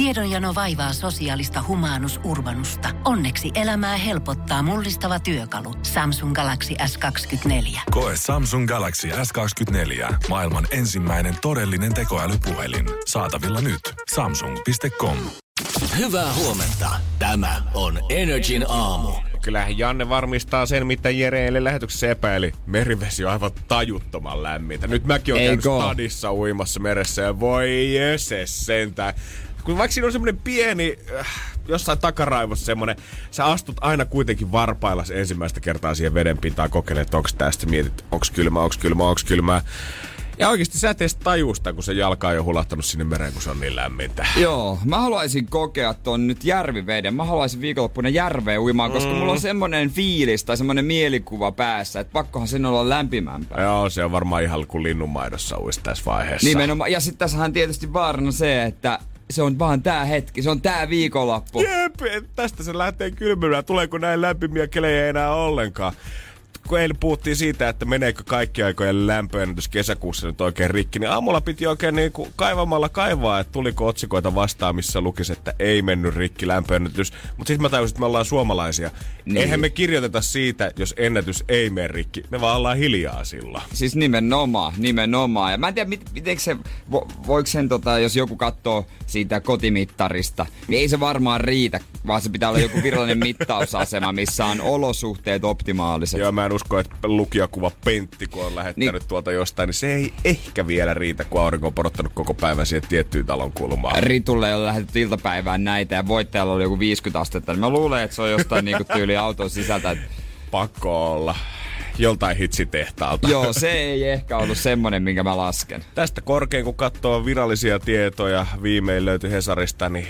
Tiedonjano vaivaa sosiaalista humanus urbanusta. Onneksi elämää helpottaa mullistava työkalu. Samsung Galaxy S24. Koe Samsung Galaxy S24. Maailman ensimmäinen todellinen tekoälypuhelin. Saatavilla nyt. Samsung.com. Hyvää huomenta. Tämä on Energin aamu. Kyllähän Janne varmistaa sen, mitä Jere eilen lähetyksessä epäili. Merivesi on aivan tajuttoman lämmintä. Nyt mäkin olen käynyt stadissa uimassa meressä ja voi se sentään. Kun vaikka siinä on semmoinen pieni, äh, jossain takaraivossa semmoinen, sä astut aina kuitenkin varpailla ensimmäistä kertaa siihen vedenpintaan kokeilemaan, että onks tästä, mietit, onks kylmä, onks kylmä, onks kylmä. Ja oikeasti sä et edes tajusta, kun se jalka on jo hulahtanut sinne mereen, kun se on niin lämmintä. Joo, mä haluaisin kokea ton nyt järviveden. Mä haluaisin viikonloppuna järveen uimaan, koska mm. mulla on semmonen fiilis tai semmonen mielikuva päässä, että pakkohan sen olla lämpimämpää. Joo, se on varmaan ihan kuin linnunmaidossa uisi tässä vaiheessa. Nimenomaan. Ja sitten tässähän tietysti vaarana se, että se on vaan tää hetki, se on tää viikonloppu. Jep, tästä se lähtee kylmymään. Tuleeko näin lämpimiä kelejä enää ollenkaan? Kun eilen puhuttiin siitä, että meneekö kaikki aikojen lämpöennätys kesäkuussa nyt oikein rikki, niin aamulla piti oikein niin kuin kaivamalla kaivaa, että tuliko otsikoita vastaan, missä lukisi, että ei mennyt rikki lämpöennätys. Mutta sitten mä tajusin, että me ollaan suomalaisia. Niin. Eihän me kirjoiteta siitä, jos ennätys ei mene rikki. Me vaan ollaan hiljaa silloin. Siis nimenomaan, nimenomaan. Ja mä en tiedä, mit, miten se, vo, voiko sen, tota, jos joku katsoo siitä kotimittarista, niin ei se varmaan riitä, vaan se pitää olla joku virallinen mittausasema, missä on olosuhteet optimaaliset. Joo, mä en usko, että lukijakuva Pentti, kun on lähettänyt niin. tuolta jostain, niin se ei ehkä vielä riitä, kun aurinko on porottanut koko päivän siihen tiettyyn talon kulmaan. Ritulle on lähetetty iltapäivään näitä ja voittajalla oli joku 50 astetta, niin mä luulen, että se on jostain niinku tyyli auton sisältä. Että... Pakko olla joltain hitsitehtaalta. Joo, se ei ehkä ollut semmonen, minkä mä lasken. Tästä korkein, kun katsoo virallisia tietoja, viimein löytyi Hesarista, niin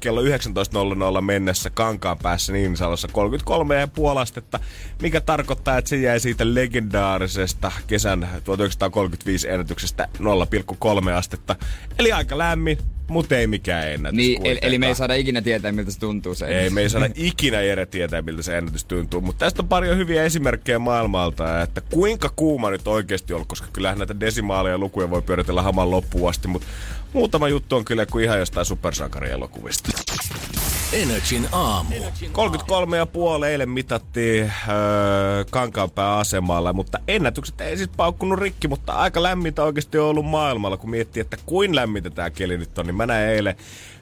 kello 19.00 mennessä kankaan päässä Niinisalossa 33,5 astetta, mikä tarkoittaa, että se jäi siitä legendaarisesta kesän 1935 ennätyksestä 0,3 astetta. Eli aika lämmin, mutta ei mikään ennätys. Niin, eli, eli me ei saada ikinä tietää, miltä se tuntuu se Ei, me ei saada ikinä Jere tietää, miltä se ennätys tuntuu. Mutta tästä on paljon hyviä esimerkkejä maailmalta, että kuinka kuuma nyt oikeasti on, koska kyllähän näitä desimaaleja lukuja voi pyöritellä haman loppuun asti, mutta muutama juttu on kyllä kuin ihan jostain supersankarielokuvista. Energin aamu. 33,5 eilen mitattiin öö, Kankaanpää asemalla, mutta ennätykset ei siis paukkunut rikki, mutta aika lämmintä oikeasti on ollut maailmalla, kun miettii, että kuin lämmintä tämä keli nyt on, niin mä näin eilen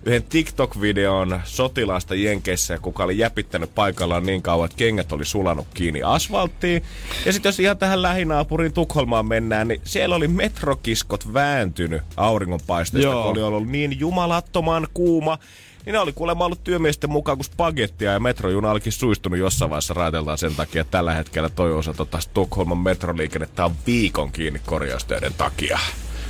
yhden TikTok-videon sotilaasta Jenkeissä, kuka oli jäpittänyt paikallaan niin kauan, että kengät oli sulanut kiinni asfalttiin. Ja sitten jos ihan tähän lähinaapuriin Tukholmaan mennään, niin siellä oli metrokiskot vääntynyt auringonpaisteesta, kun oli ollut niin jumalattoman kuuma niin ne oli kuulemma ollut työmiesten mukaan kuin spagettia ja metrojuna olikin suistunut jossain vaiheessa raiteltaan sen takia, että tällä hetkellä toi osa tota Stockholman metroliikennettä on viikon kiinni korjaustöiden takia.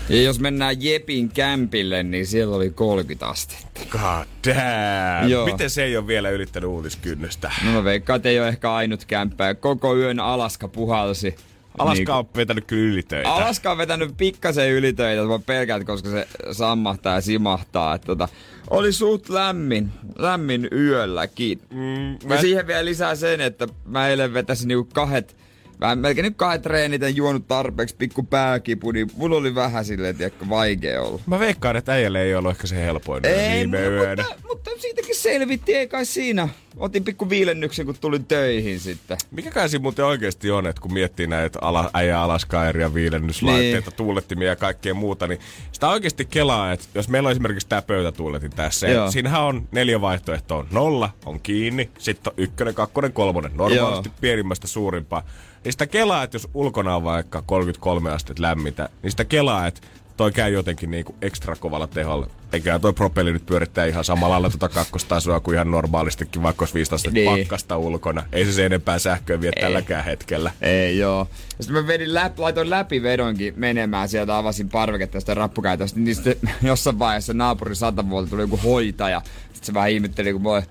Ja jos mennään Jepin kämpille, niin siellä oli 30 astetta. God damn. Joo. Miten se ei ole vielä ylittänyt uutiskynnystä? No mä veikkaan, että ei ole ehkä ainut kämppä. Koko yön Alaska puhalsi. Alaska niin, on vetänyt kyllä ylitöitä. Alaska on vetänyt pikkasen ylitöitä, mä pelkään, koska se sammahtaa ja simahtaa. Että tota, oli suht lämmin, lämmin yölläkin. Mm, mä... Ja siihen vielä lisää sen, että mä eilen vetäsin niinku kahdet Vähän melkein nyt kahdet treenit en juonut tarpeeksi pikku pääkipu, niin mulla oli vähän silleen, että vaikea olla. Mä veikkaan, että äijälle ei ollut ehkä se helpoin ei, viime yönä. Mutta, mutta siitäkin selvittiin, ei kai siinä. Otin pikku viilennyksen, kun tulin töihin sitten. Mikä kai siinä muuten oikeasti on, että kun miettii näitä ala, äijä alaskairia, viilennyslaitteita, niin. tuulettimia ja kaikkea muuta, niin sitä oikeasti kelaa, että jos meillä on esimerkiksi tämä pöytätuuletin tässä, Joo. siinähän on neljä vaihtoehtoa. Nolla on kiinni, sitten on ykkönen, kakkonen, kolmonen. Normaalisti Joo. pienimmästä suurimpaa. Niin sitä kelaa, että jos ulkona on vaikka 33 astetta lämmintä, niin sitä kelaa, että toi käy jotenkin niinku ekstra kovalla teholla. Eikä toi propelli nyt pyörittää ihan samalla lailla tuota kakkostasoa kuin ihan normaalistikin, vaikka olisi 15 niin. pakkasta ulkona. Ei se se enempää sähköä vie Ei. tälläkään hetkellä. Ei joo. Ja sitten mä vedin läpi, laitoin läpi vedonkin menemään sieltä, avasin parveketta sitä rappukäytöstä, niin sitten jossain vaiheessa naapurin satavuolta tuli joku hoitaja. Sitten se vähän ihmetteli, kun voi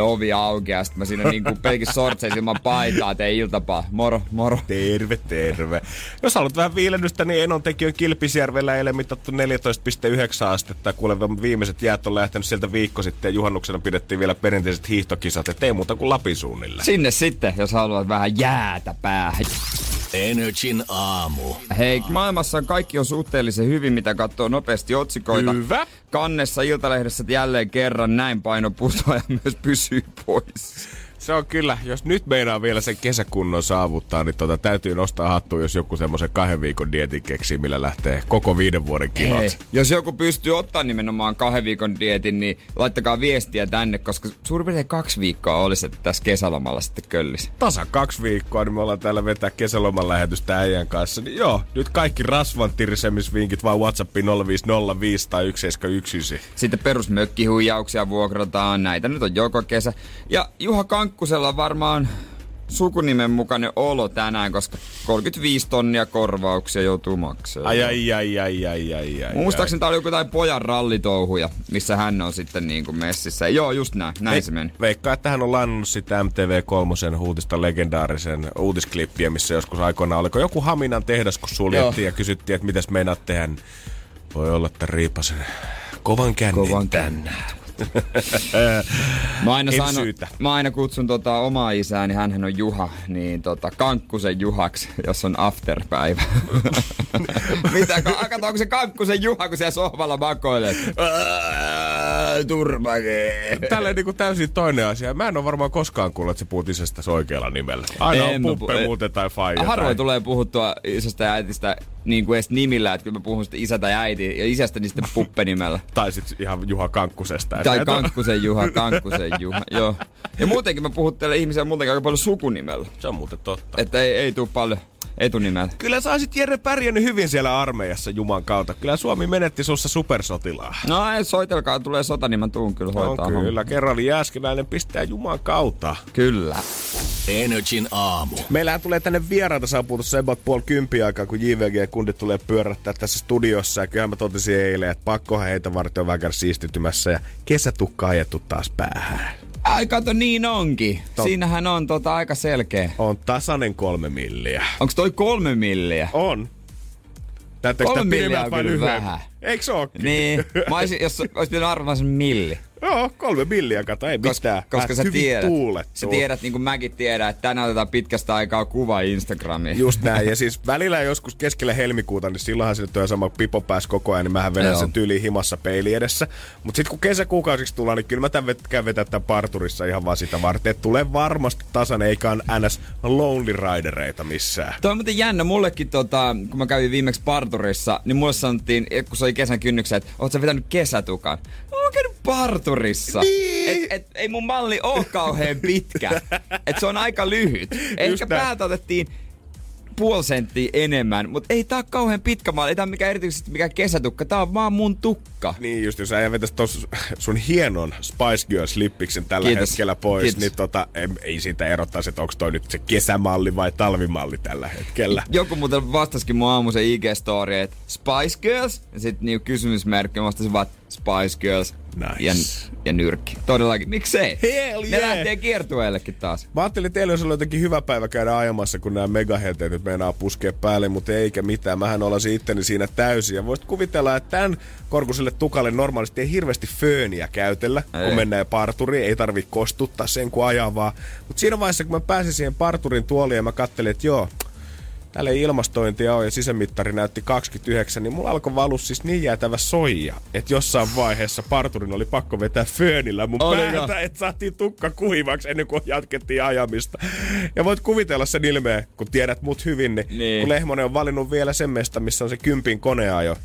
ovi auki ja sitten mä siinä niinku pelkis sortseissa ilman paitaa tein iltapaa. Moro, moro. Terve, terve. Jos haluat vähän viilennystä, niin Enon tekijöön Kilpisjärvellä eilen mitattu 14,9 astetta. Kuule, viimeiset jäät on lähtenyt sieltä viikko sitten ja juhannuksena pidettiin vielä perinteiset hiihtokisat, et ei muuta kuin Lapin suunnille. Sinne sitten, jos haluat vähän jäätä päähän. Energin aamu. Hei, maailmassa kaikki on suhteellisen hyvin, mitä katsoo nopeasti otsikoita. Hyvä. Kannessa Iltalehdessä jälleen kerran näin paino ja myös pysyy pois. Se on kyllä, jos nyt meinaa vielä sen kesäkunnon saavuttaa, niin tota, täytyy nostaa hattu, jos joku semmoisen kahden viikon dietin keksii, millä lähtee koko viiden vuoden kilot. Hei, jos joku pystyy ottaa nimenomaan kahden viikon dietin, niin laittakaa viestiä tänne, koska suurin piirtein kaksi viikkoa olisi, että tässä kesälomalla sitten köllisi. Tasa kaksi viikkoa, niin me ollaan täällä vetää kesäloman lähetystä äijän kanssa. Niin joo, nyt kaikki rasvan tirisemisvinkit vaan WhatsAppiin 0505 tai 1719. Sitten perusmökkihuijauksia vuokrataan, näitä nyt on joka kesä. Ja Juha Kankkusella varmaan sukunimen mukainen olo tänään, koska 35 tonnia korvauksia joutuu maksamaan. Ai ai ai ai ai ai ai. Muistaakseni tää oli joku tai pojan rallitouhuja, missä hän on sitten niin kuin messissä. Joo, just näin. Näin Ve- se meni. Veikkaa, että hän on lainannut sitä MTV3 uutista legendaarisen uutisklippiä, missä joskus aikoina oliko joku Haminan tehdas, kun suljettiin ja kysyttiin, että mitäs meinaat tehdä. Voi olla, että riipasen kovan kännin Kovan tänne. Mä aina, En sano, syytä. mä aina kutsun tota omaa isääni, hän on Juha, niin tota Kankkusen Juhaksi, jos on afterpäivä. Mitä, ka- kato, onko se Kankkusen Juha, kun siellä sohvalla makoilee? Ää, Turpake. Tälleen niin kuin täysin toinen asia. Mä en ole varmaan koskaan kuullut, että se puhut isästä oikealla nimellä. Aina En on puppe pu- muuten tai faija. Harvoin tai... tulee puhuttua isästä ja äitistä niin kuin edes nimillä, että kyllä mä puhun sitten isä tai äiti ja isästä niin sitten puppenimellä. Tai sitten ihan Juha Kankkusesta. Tai Kankkusen Juha, Kankkusen Juha, joo. Ja muutenkin mä puhuttelen ihmisiä muutenkin aika paljon sukunimellä. Se on muuten totta. Että ei, ei tuu paljon etunimellä. Kyllä sä olisit Jere pärjännyt hyvin siellä armeijassa Juman kautta. Kyllä Suomi menetti sussa supersotilaa. No ei, soitelkaa, tulee sota, niin mä tuun kyllä hoitaa On homman. kyllä. Kerralli Jääskeläinen pistää Juman kautta. Kyllä. Energin aamu. Meillähän tulee tänne vieraita saapuu tuossa about puoli kympi aikaa, kun JVG-kundit tulee pyörättää tässä studiossa. Ja kyllähän mä totesin eilen, että pakkohan heitä varten on vähän siistitymässä ja kesätukka ajettu taas päähän. Ai kato, niin onkin. Tot- Siinähän on tota aika selkeä. On tasainen kolme milliä. Onko toi kolme milliä? On. Täyttääkö Kolme milliä on vai vähän. Eikö se ookin? Niin. Mä olisin, jos olisi pitänyt arvata sen milli. Joo, kolme milliä, kato, ei Koska, mitään. koska sä tiedät, tuulettu. sä tiedät, niin kuin mäkin tiedän, että tänään otetaan pitkästä aikaa kuva Instagramiin. Just näin. Ja siis välillä joskus keskellä helmikuuta, niin silloinhan sinne tulee sama pipo pääs koko ajan, niin mähän vedän Joo. sen tyyliin himassa peili edessä. Mutta sitten kun kesäkuukausiksi tullaan, niin kyllä mä tämän vet- käyn vetää tämän parturissa ihan vaan sitä varten. Että tulee varmasti tasan, eikä ns. lonely ridereita missään. Toi on muuten jännä. Mullekin, tota, kun mä kävin viimeksi parturissa, niin mulle sanottiin, kun se oli kesän kynnyksen, että oot sä vetänyt kesätukan? Mä oon käynyt parturissa. Niin. Et, et, ei mun malli oo kauhean pitkä. et se on aika lyhyt. Ehkä päältä otettiin puoli senttiä enemmän, mutta ei tää oo kauhean pitkä malli. Ei tää ole mikään erityisesti mikään kesätukka. Tää on vaan mun tukka. Niin just, jos äijä vetäisi tos sun hienon Spice Girls lippiksen tällä Kiitos. hetkellä pois, Kiitos. niin tota, ei, ei siitä erottaisi, että onko toi nyt se kesämalli vai talvimalli tällä hetkellä. Joku muuten vastasikin mun aamuisen IG-story, että Spice Girls, ja sitten niinku kysymysmerkki, mä vastasin vaan, Spice Girls Nice. ja, ja nyrkki. Todellakin, miksei? Hell Ne yeah. lähtee kiertueellekin taas. Mä ajattelin, että teillä olisi ollut jotenkin hyvä päivä käydä ajamassa, kun nämä megaheteet nyt meinaa puskea päälle, mutta eikä mitään. Mähän olasin itteni siinä täysin. Ja voisit kuvitella, että tämän korkuselle tukalle normaalisti ei hirveästi fööniä käytellä, ei. Kun mennään parturiin. Ei tarvi kostuttaa sen, kun ajaa vaan. Mutta siinä vaiheessa, kun mä pääsin siihen parturin tuoliin ja mä kattelin, että joo, Täällä ei ilmastointia ole ja sisämittari näytti 29, niin mulla alkoi valua siis niin jäätävä soija, että jossain vaiheessa parturin oli pakko vetää föönillä mun Oliko? päätä, että saatiin tukka kuivaksi ennen kuin jatkettiin ajamista. Ja voit kuvitella sen ilmeen, kun tiedät mut hyvin, niin, Niin. kun Lehmonen on valinnut vielä sen mesta, missä on se kympin koneajo,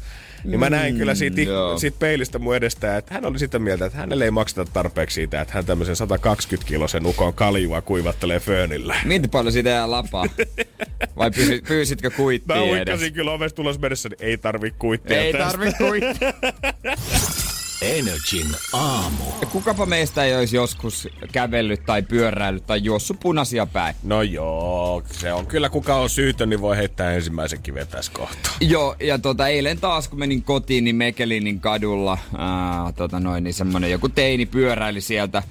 niin mä näin kyllä siitä, joo. siitä peilistä mun edestä, että hän oli sitä mieltä, että hänelle ei makseta tarpeeksi siitä, että hän tämmöisen 120 kilosen ukon kaljua kuivattelee föönillä. Mietin paljon siitä jää lapaa. Vai pyysi, pyysitkö Mä kuittia edes? uikkasin kyllä ovesta tulos mennessä, niin ei tarvi kuittia Ei tästä. tarvi kuittia. Energin aamu. Kukapa meistä ei olisi joskus kävellyt tai pyöräillyt tai juossut punaisia päin? No joo, se on kyllä kuka on syytön, niin voi heittää ensimmäisen kiven tässä kohtaa. Joo, ja tota, eilen taas kun menin kotiin, niin Mekelinin kadulla ää, tota noin, niin semmonen joku teini pyöräili sieltä.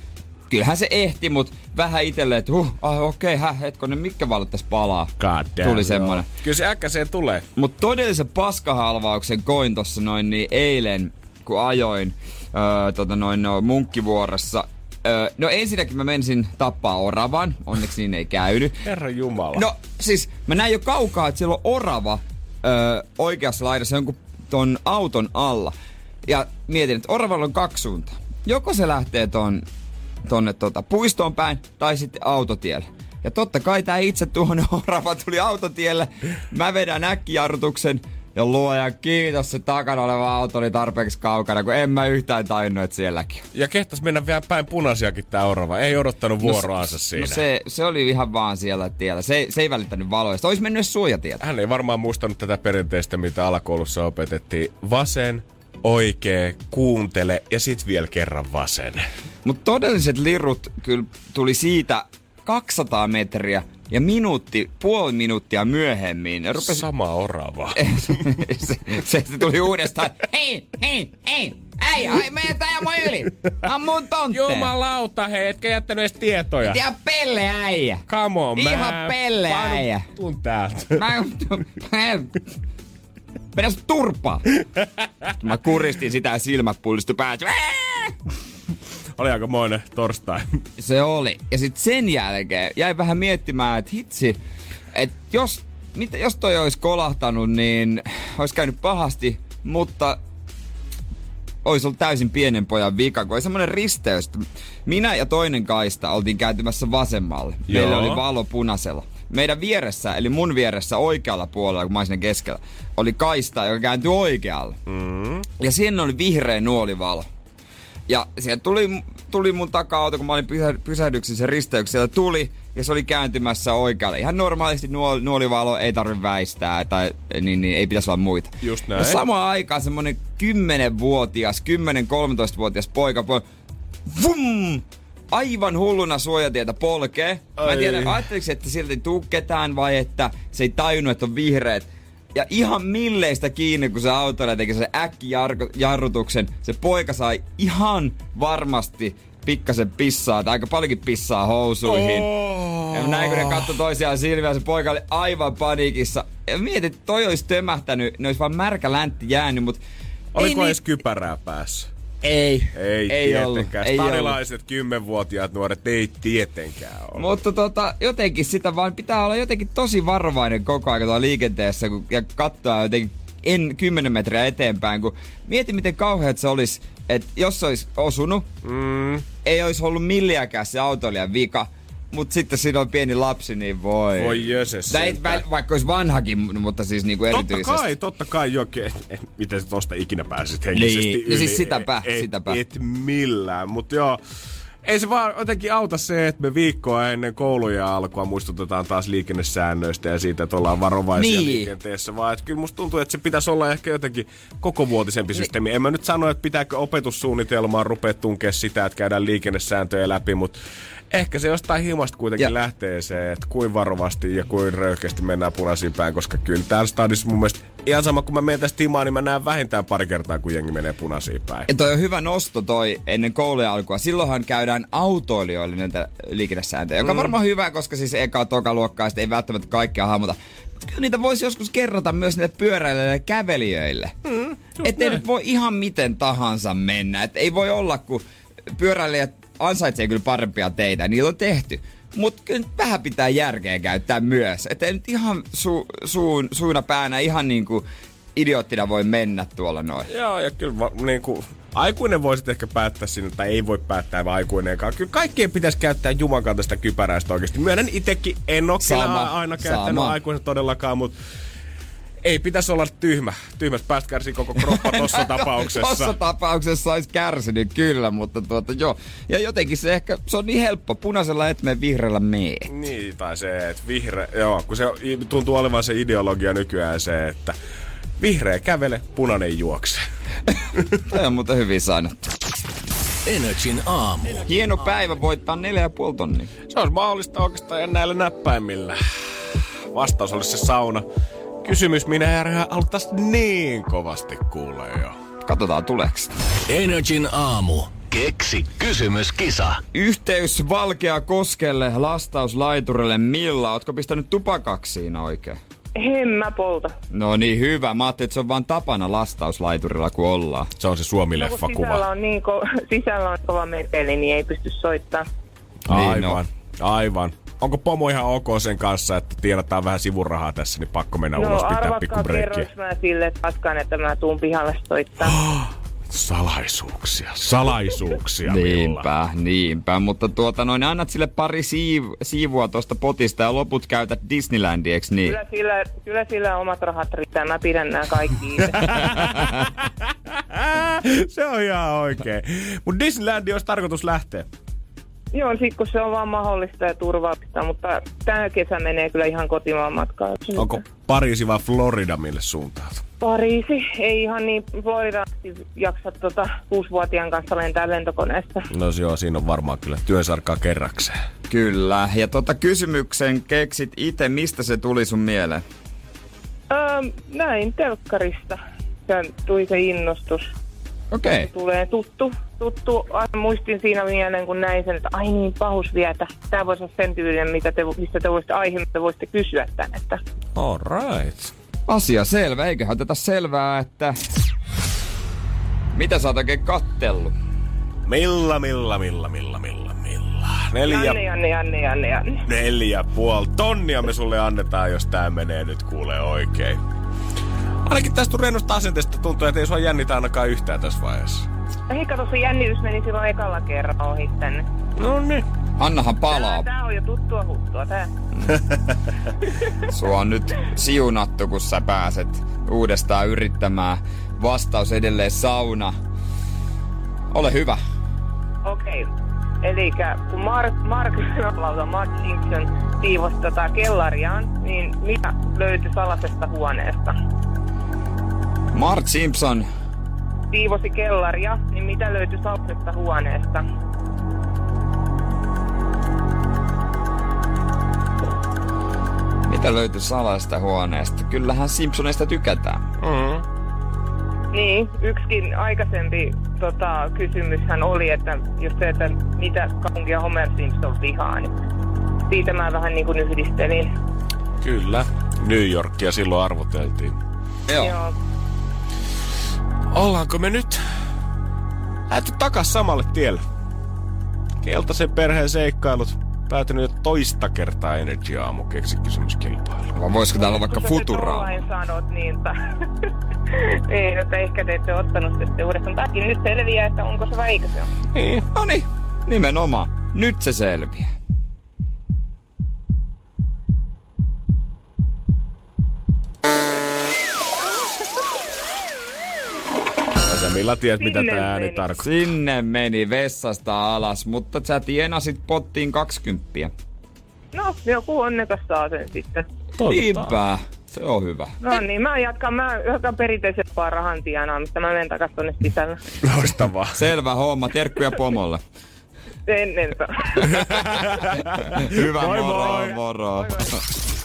Kyllähän se ehti, mut vähän itelle, että huh, ah, okei, okay, hä, hetkonen, mitkä valot tässä palaa. God damn, Tuli joo. semmonen. Kyllä se äkkäseen tulee. Mut todellisen paskahalvauksen koin tossa noin niin eilen, kun ajoin öö, tota noin no, munkkivuorossa. Öö, no ensinnäkin mä mensin tappaa oravan, onneksi niin ei käynyt. Herra Jumala. No siis mä näin jo kaukaa, että siellä on orava öö, oikeassa laidassa jonkun ton auton alla. Ja mietin, että oravalla on kaksi suuntaa. Joko se lähtee ton, tonne tota, puistoon päin tai sitten autotielle. Ja totta kai tää itse tuonne orava tuli autotielle. Mä vedän äkkijarrutuksen. Ja luoja kiitos, se takana oleva auto oli tarpeeksi kaukana, kun en mä yhtään tainnut, että sielläkin. Ja kehtas mennä vielä päin punaisiakin tää orava. Ei odottanut vuoroansa no, siinä. No se, se oli ihan vaan siellä tiellä. Se, se ei välittänyt valoista. Olisi mennyt suojatietä. Hän ei varmaan muistanut tätä perinteistä, mitä alakoulussa opetettiin. Vasen, oikee, kuuntele ja sit vielä kerran vasen. Mutta todelliset lirut kyllä tuli siitä 200 metriä ja minuutti, puoli minuuttia myöhemmin. Rupesi... Sama orava. se, se, se, tuli uudestaan. Hei, hei, hei, ei, ai, mene tää mun yli. Ammun tontteen. Jumalauta, hei, etkä jättänyt edes tietoja. Ja pelle äijä. Come on, Ihan mä pelle äijä. Tuun täältä. Mä, Mennä turpaa. Mä kuristin sitä ja silmät pullistu päätä. Oli aika moinen torstai. Se oli. Ja sitten sen jälkeen jäi vähän miettimään, että hitsi, että jos, mitä, jos toi olisi kolahtanut, niin olisi käynyt pahasti, mutta olisi ollut täysin pienen pojan vika, kun oli semmoinen risteys. Minä ja toinen kaista oltiin kääntymässä vasemmalle. Meillä Joo. oli valo punaisella. Meidän vieressä, eli mun vieressä oikealla puolella, kun mä olin keskellä, oli kaista, joka kääntyi oikealle. Mm. Ja siinä oli vihreä nuolivalo. Ja sieltä tuli, tuli mun taka-auto, kun mä olin pysä, pysähdyksissä risteyksellä, tuli ja se oli kääntymässä oikealle. Ihan normaalisti nuol, nuolivalo ei tarvi väistää, tai niin, niin ei pitäisi olla muita. Just Ja näin. samaan aikaan semmonen 10-vuotias, 10-13-vuotias poika, po- vum! aivan hulluna suojatietä polkee. Mä en tiedä, ajatteliko, että sieltä ei tuu ketään vai että se ei tajunnut, että on vihreät. Ja ihan milleistä kiinni, kun se autoilla teki sen äkkijarrutuksen, se poika sai ihan varmasti pikkasen pissaa, tai aika paljonkin pissaa housuihin. Oh. Ja näin kun ne katsoi toisiaan silmiä, se poika oli aivan paniikissa. Ja mietin, että toi olisi tömähtänyt, ne olisi vaan märkä läntti jäänyt, mutta Oliko ei, edes kypärää päässä? Ei, Ei, ei tietenkään. Ollut. Starilaiset kymmenvuotiaat nuoret ei tietenkään ole. Mutta tota, jotenkin sitä vaan pitää olla jotenkin tosi varovainen koko ajan liikenteessä kun, ja katsoa jotenkin en 10 metriä eteenpäin, kun mieti miten kauheat se olisi, että jos se olisi osunut, Mm. ei olisi ollut milliäkään se autoilijan vika, mutta sitten siinä on pieni lapsi, niin voi. Voi jöses Tai vaikka olisi vanhakin, mutta siis niinku Totta erityisesti. kai, totta kai jokin. Miten sä tosta ikinä pääsit henkisesti Niin, yli? siis sitäpä, et, sitäpä. Et millään, mutta joo. Ei se vaan jotenkin auta se, että me viikkoa ennen kouluja alkua muistutetaan taas liikennesäännöistä ja siitä, että ollaan varovaisia Niin. liikenteessä, vaan että kyllä musta tuntuu, että se pitäisi olla ehkä jotenkin koko vuotisempi systeemi. En mä nyt sano, että pitääkö opetussuunnitelmaan rupea tunkea sitä, että käydään liikennesääntöjä läpi, mutta ehkä se jostain himasta kuitenkin Ja- lähtee se, että kuin varovasti ja kuin röyhkeästi mennään punaisiin päin, koska kyllä täällä stadissa mun mielestä ihan sama kun mä menen tästä timaan, niin mä näen vähintään pari kertaa, kun jengi menee punaisiin päin. Ja toi on hyvä nosto toi ennen koulujen alkua. Silloinhan käydään autoilijoille näitä liikennesääntöjä, joka on varmaan hyvä, koska siis eka toka luokkaa ei välttämättä kaikkea hahmota. Mutta kyllä niitä voisi joskus kerrota myös niille pyöräilijöille ja kävelijöille. Mm, Ettei nyt voi ihan miten tahansa mennä. Et ei voi olla, kun pyöräilijät ansaitsee kyllä parempia teitä, niillä on tehty. Mutta kyllä nyt vähän pitää järkeä käyttää myös. Että nyt ihan su, suun, suuna päänä ihan niin kuin idioottina voi mennä tuolla noin. Joo, ja kyllä va, niin kuin, aikuinen voisi ehkä päättää sinne, tai ei voi päättää vaan aikuinenkaan. Kyllä kaikkien pitäisi käyttää Juman kaltaista kypäräistä oikeasti. Myönnän itsekin, en ole Sama, aina käyttänyt sama. aikuinen todellakaan, mutta ei pitäisi olla tyhmä. Tyhmät päästä kärsii koko kroppa tossa tapauksessa. Tossa tapauksessa olisi kärsinyt kyllä, mutta tuota joo. Ja jotenkin se ehkä, se on niin helppo. Punaisella et mene, vihreällä mee. Niin, tai se, että vihreä, joo, kun se tuntuu olevan se ideologia nykyään se, että vihreä kävele, punainen juokse. Toi on muuten hyvin sanottu. Energin aamu. Hieno päivä voittaa 4,5 tonnia. Se olisi mahdollista oikeastaan näillä näppäimillä. Vastaus olisi se sauna. Kysymys minä järjää haluttaisiin niin kovasti kuulla jo. Katsotaan tuleeko sitä. Energin aamu. Keksi kysymyskisa. Yhteys Valkea Koskelle, lastauslaiturille Milla. Ootko pistänyt tupakaksi siinä oikein? En mä polta. No niin, hyvä. Mä ajattelin, että se on vaan tapana lastauslaiturilla, kun ollaan. Se on se Suomi-leffa No, kun sisällä kuva. on, niin ko- sisällä on kova meteli, niin ei pysty soittamaan. Niin, no. Aivan, aivan. Onko pomo ihan ok sen kanssa, että tienataan vähän sivurahaa tässä, niin pakko mennä No ulos pitää pikku arvatkaa, breikkiä? mä sille paskaan, että mä tuun pihalle soittaa. Salaisuuksia, salaisuuksia, Milla. Niinpä, niinpä. Mutta tuota noin, annat sille pari siiv- siivua tuosta potista ja loput käytät Disneylandieksi, niin? Kyllä sillä, kyllä sillä omat rahat riittää, mä pidän nämä kaikki se on ihan oikein. Mutta Disneylandiin olisi tarkoitus lähteä. Joo, sit kun se on vaan mahdollista ja turvallista, mutta tämä kesä menee kyllä ihan kotimaan matkaan. Onko Pariisi vai Florida mille suuntaan? Pariisi, ei ihan niin Florida jaksa tota kuusivuotiaan kanssa lentää lentokoneesta. No joo, siinä on varmaan kyllä työsarkaa kerrakseen. Kyllä. Ja tota kysymyksen keksit itse, mistä se tuli sun mieleen? Öö, näin telkkarista. Se tuli se innostus. Okei. Okay. Tulee tuttu, tuttu. Aina muistin siinä mieleen, kun näin sen, että ai niin, pahus vietä. Tämä voisi olla sen tyylinen, mitä te, mistä te voisitte aihe, mitä voisitte kysyä tän. Että All right. Asia selvä. Eiköhän oteta selvää, että... Mitä sä oot oikein kattellut? Milla, milla, milla, milla, milla, milla. Neljä, Janne, Janne, Janne, Janne, Janne. neljä puoli tonnia me sulle annetaan, jos tää menee nyt kuulee oikein. Ainakin tästä rennosta asenteesta tuntuu, että ei sua jännitä ainakaan yhtään tässä vaiheessa. Hei, kato, se jännitys meni silloin ekalla kerralla ohi tänne. No niin. Annahan palaa. Tää on jo tuttua huttua, tää. Sua on nyt siunattu, kun sä pääset uudestaan yrittämään. Vastaus edelleen sauna. Ole hyvä. Okei. Okay. Eli kun Mark, Mark, lauta, Mark Simpson siivosi tota kellariaan, niin mitä löytyi salasesta huoneesta? Mart Simpson. Siivosi kellaria, niin mitä löytyi salasesta huoneesta? Mitä löytyi salaista huoneesta? Kyllähän Simpsoneista tykätään. Mm. Niin, yksikin aikaisempi tota, kysymyshän oli, että just se, että mitä kaupunkia Homer Simpson vihaa, niin siitä mä vähän niin kuin yhdistelin. Kyllä. New Yorkia silloin arvoteltiin. Joo. Joo. Ollaanko me nyt lähty takas samalle tielle? Keltaisen perheen seikkailut päätynyt jo toista kertaa Energy Aamu keksi kysymyskilpailu. Vai voisiko täällä olla vaikka Kun sä nyt Futuraa? sanot, niin ta... Ei, että ehkä te ette ottanut sitä sitten uudestaan. Tämäkin nyt selviää, että onko se vai eikö se ole. Niin. No niin, nimenomaan. Nyt se selviää. Sä millä tiedät, mitä Sinne tämä ääni meni. tarkoittaa? Sinne meni vessasta alas, mutta sä tienasit pottiin 20. No, joku onnekas saa sen sitten. Niinpä. Se on hyvä. No niin, mä jatkan, mä jatkan perinteisempaa rahan tienaamista. Mä menen takas tonne sisällä. Loistavaa. Selvä homma. Terkkuja pomolle. Ennen Hyvä Moi moro, moi. moro.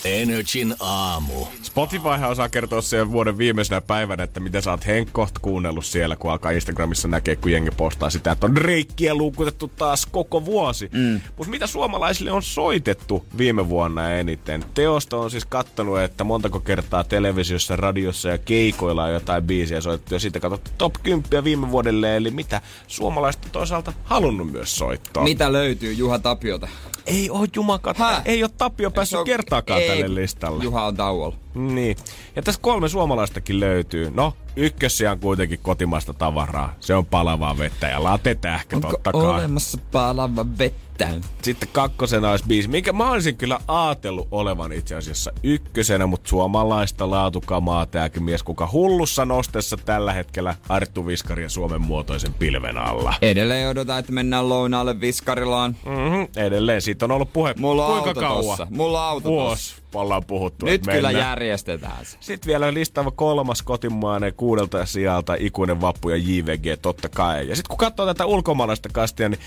Energin aamu. Spotifyhan osaa kertoa sen vuoden viimeisenä päivänä, että mitä sä oot Henkkoht kuunnellut siellä, kun alkaa Instagramissa näkee, kun jengi postaa sitä, että on reikkiä luukutettu taas koko vuosi. Mm. Mutta mitä suomalaisille on soitettu viime vuonna eniten? Teosta on siis kattonut, että montako kertaa televisiossa, radiossa ja keikoilla on jotain biisiä soitettu ja sitten katsottu top 10 viime vuodelle, eli mitä suomalaiset on toisaalta halunnut myös soittaa. Mitä löytyy Juha Tapiota? Ei oo jumakat, Häh? ei oo Tapio päässyt on- kertaakaan ei, tälle listalle. Juha on tauolla. Niin. Ja tässä kolme suomalaistakin löytyy. No, ykkössiä on kuitenkin kotimaista tavaraa. Se on palavaa vettä ja latetähkä totta kai. olemassa palava vettä? Sitten kakkosena olisi biisi, minkä mä olisin kyllä ajatellut olevan itse asiassa ykkösenä, mutta suomalaista laatukamaa tääkin mies, kuka hullussa nostessa tällä hetkellä Arttu Viskari ja Suomen muotoisen pilven alla. Edelleen odotan, että mennään lounaalle viskarilaan. Mm-hmm. Edelleen, siitä on ollut puhe. Mulla on Kuinka auto kauan? tossa. Mulla on auto Vuosi ollaan puhuttu. Nyt kyllä mennään. järjestetään se. Sitten vielä listaava kolmas kotimainen kuudelta sijalta ikuinen vappu ja JVG totta kai. Ja sitten kun katsoo tätä ulkomaalaista kastia, niin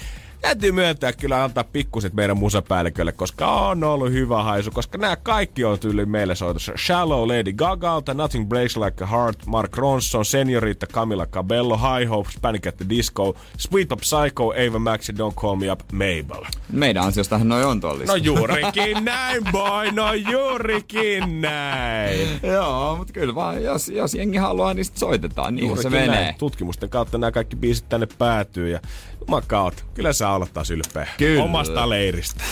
täytyy myöntää kyllä antaa pikkuset meidän musapäällikölle, koska on ollut hyvä haisu, koska nämä kaikki on tyyli meille soitossa. Shallow Lady Gaga, Nothing Breaks Like a Heart, Mark Ronson, Seniorita Camila Cabello, High Hopes, Panic at the Disco, Sweet Pop Psycho, Ava Max Don't Call Me Up, Mabel. Meidän ansiostahan noi on tuolla No juurikin näin, boy, no juurikin näin. Joo, mutta kyllä vaan, jos, jos jengi haluaa, niin sit soitetaan, niin se menee. näin. Tutkimusten kautta nämä kaikki biisit tänne päätyy ja Makaut, kyllä sä olet taas ylpeä Kyllä. omasta leiristä.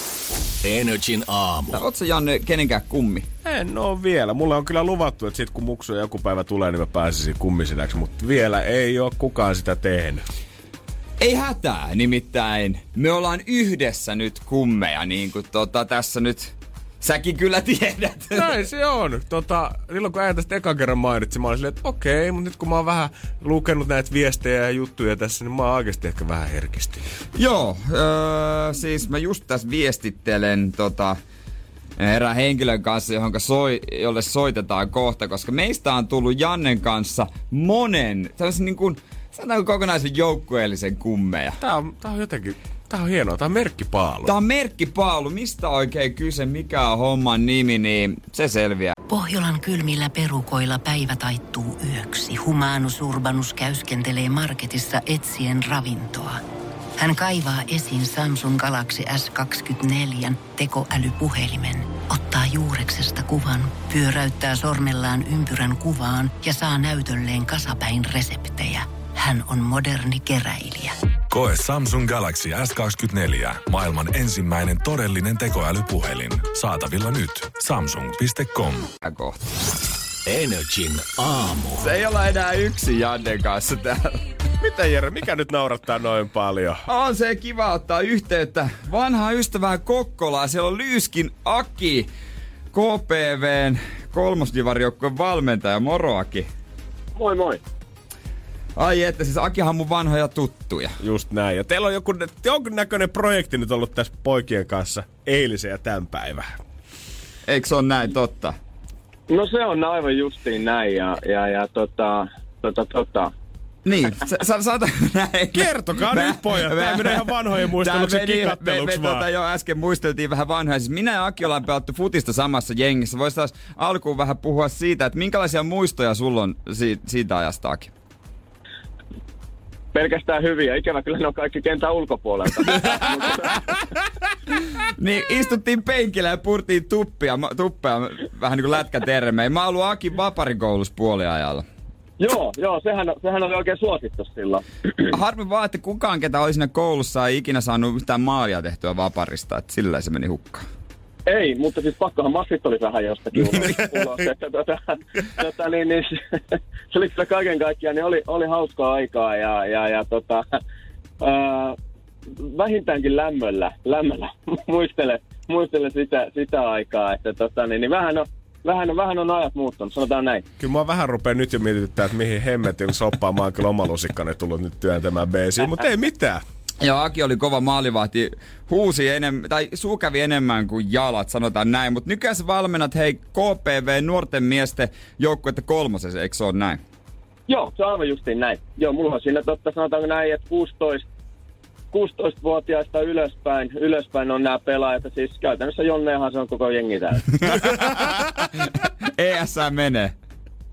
Energin aamu. Oot sä Janne kenenkään kummi? En oo vielä. Mulle on kyllä luvattu, että sit kun muksu joku päivä tulee, niin mä pääsisin kummisenäksi, mutta vielä ei oo kukaan sitä tehnyt. Ei hätää, nimittäin me ollaan yhdessä nyt kummeja, niin kuin tota, tässä nyt säkin kyllä tiedät. Näin se on. Tota, silloin kun äijä tästä ekan kerran mainitsi, mä olin silleen, että okei, mutta nyt kun mä oon vähän lukenut näitä viestejä ja juttuja tässä, niin mä oon oikeasti ehkä vähän herkistynyt. Joo, öö, siis mä just tässä viestittelen tota, erään henkilön kanssa, johon soi, jolle soitetaan kohta, koska meistä on tullut Jannen kanssa monen, tämmöisen niin kuin, sanotaanko kokonaisen joukkueellisen kummeja. Tää on, tää on jotenkin, tää on hienoa, tää on merkkipaalu. Tää on merkkipaalu, mistä oikein kyse, mikä on homman nimi, niin se selviää. Pohjolan kylmillä perukoilla päivä taittuu yöksi. Humanus Urbanus käyskentelee marketissa etsien ravintoa. Hän kaivaa esiin Samsung Galaxy S24 tekoälypuhelimen, ottaa juureksesta kuvan, pyöräyttää sormellaan ympyrän kuvaan ja saa näytölleen kasapäin reseptejä. Hän on moderni keräilijä. Koe Samsung Galaxy S24. Maailman ensimmäinen todellinen tekoälypuhelin. Saatavilla nyt. Samsung.com. Energin aamu. Se ei olla enää yksi Jannen kanssa täällä. Mitä Jere, mikä nyt naurattaa noin paljon? On se kiva ottaa yhteyttä vanhaa ystävää Kokkolaa. Siellä on Lyyskin Aki, KPVn kolmosdivarijoukkueen valmentaja. Moro Aki. Moi moi. Ai että, siis Akihan mun vanhoja tuttuja. Just näin. Ja teillä on joku, jonkun näköinen projekti nyt ollut tässä poikien kanssa eilisen ja tämän päivän. Eikö se ole näin totta? No se on aivan justiin näin ja, ja, ja tota, tota, tota. Niin, sä, sä, sä näin. Kertokaa nyt, pojat. Tää menee ihan vanhojen muisteluksen meni- kikatteluksi me, me, vaan. tota, jo äsken muisteltiin vähän vanhoja. Siis minä ja Aki ollaan pelattu futista samassa jengissä. Voisi taas alkuun vähän puhua siitä, että minkälaisia muistoja sulla on siitä, siitä ajasta, Aki? Pelkästään hyviä. Ikävä kyllä ne on kaikki kentän ulkopuolelta. Niin, istuttiin penkillä ja purtiin tuppia, tuppea vähän niin kuin lätkätermejä. Mä oon ollut Akin vaparikoulussa puoliajalla. joo, joo, sehän, sehän oli oikein suosittu silloin. Harmi vaan, että kukaan, ketä oli siinä koulussa, ei ikinä saanut yhtään maalia tehtyä vaparista. Että sillä se meni hukkaan. Ei, mutta siis pakkohan massit oli vähän jostakin ulos. että, tota, tota, niin, niin, se, oli kyllä kaiken kaikkiaan, niin oli, oli hauskaa aikaa ja, ja, ja tota, ää, vähintäänkin lämmöllä, lämmöllä muistele, muistele sitä, sitä aikaa, että tota, niin, niin vähän on, vähän, on, vähän on ajat muuttunut, sanotaan näin. Kyllä mä vähän rupean nyt jo mietityttää, että mihin hemmetin soppaan mä oon kyllä oma lusikkani tullut nyt työntämään beesiin, mutta ei mitään. Ja Aki oli kova maalivahti, huusi enemmän, tai suu kävi enemmän kuin jalat, sanotaan näin. Mutta nykyään sä valmennat, hei, KPV, nuorten miesten joukkuetta kolmosessa, eikö se ole näin? Joo, se on aivan justiin näin. Joo, mulla on siinä totta sanotaanko näin, että 16, 16-vuotiaista ylöspäin, ylöspäin on nämä pelaajat. Ja Siis käytännössä Jonnehan se on koko jengi täällä. ES menee.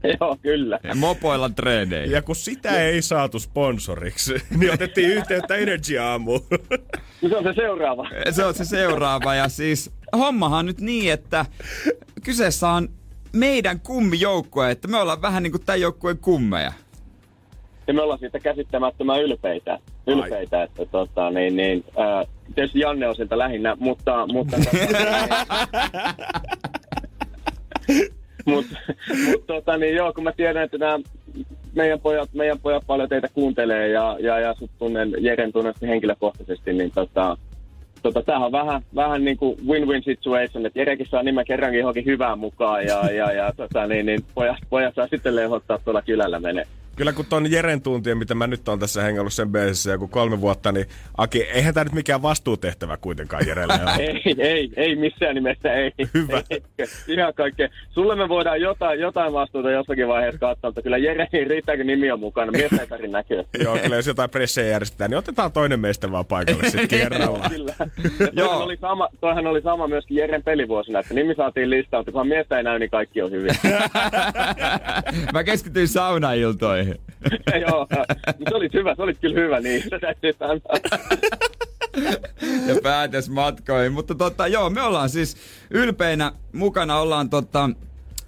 Joo, kyllä. Ja mopoilla treeneihin. Ja kun sitä ei saatu sponsoriksi, niin otettiin yhteyttä Energy Aamuun. No Se on se seuraava. Se on se seuraava. Ja siis hommahan nyt niin, että kyseessä on meidän kummijoukkue, että me ollaan vähän niin kuin tämän joukkueen kummeja. Ja me ollaan siitä käsittämättömän ylpeitä. Ylpeitä, että tota, niin, niin, ää, tietysti Janne on sieltä lähinnä, mutta... mutta Mutta mut, tota, niin joo, kun mä tiedän, että nämä meidän pojat, meidän pojat paljon teitä kuuntelee ja, ja, ja sut tunnen, Jeren tunnen henkilökohtaisesti, niin tota, tota, tämähän on vähän, vähän niin kuin win-win situation, että Jerekin saa nimen kerrankin johonkin hyvään mukaan ja, ja, ja tota, niin, niin pojat, pojat saa sitten lehottaa tuolla kylällä menee. Kyllä kun ton Jeren tuntien, mitä mä nyt on tässä hengellut sen biisissä joku kolme vuotta, niin Aki, eihän tää nyt mikään vastuutehtävä kuitenkaan Jerelle ole. ei, ei, ei missään nimessä ei. Hyvä. Ei, ihan kaikkea. Sulle me voidaan jotain, jotain vastuuta jossakin vaiheessa katsoa, mutta kyllä Jere, riittääkö nimi on mukana, mies ei näkyy. Joo, kyllä jos jotain pressejä järjestetään, niin otetaan toinen meistä vaan paikalle sitten kerralla. Kyllä. Toihan oli, sama, toihan oli sama myöskin Jeren pelivuosina, että nimi saatiin listaan, mutta kun miestä ei näy, niin kaikki on hyvin. Mä keskityin saunailtoihin. Joo, se oli hyvä, se oli kyllä hyvä, niin se täytyy sanoa. ja päätösmatkoihin. Mutta tota, joo, me ollaan siis ylpeinä mukana, ollaan tota,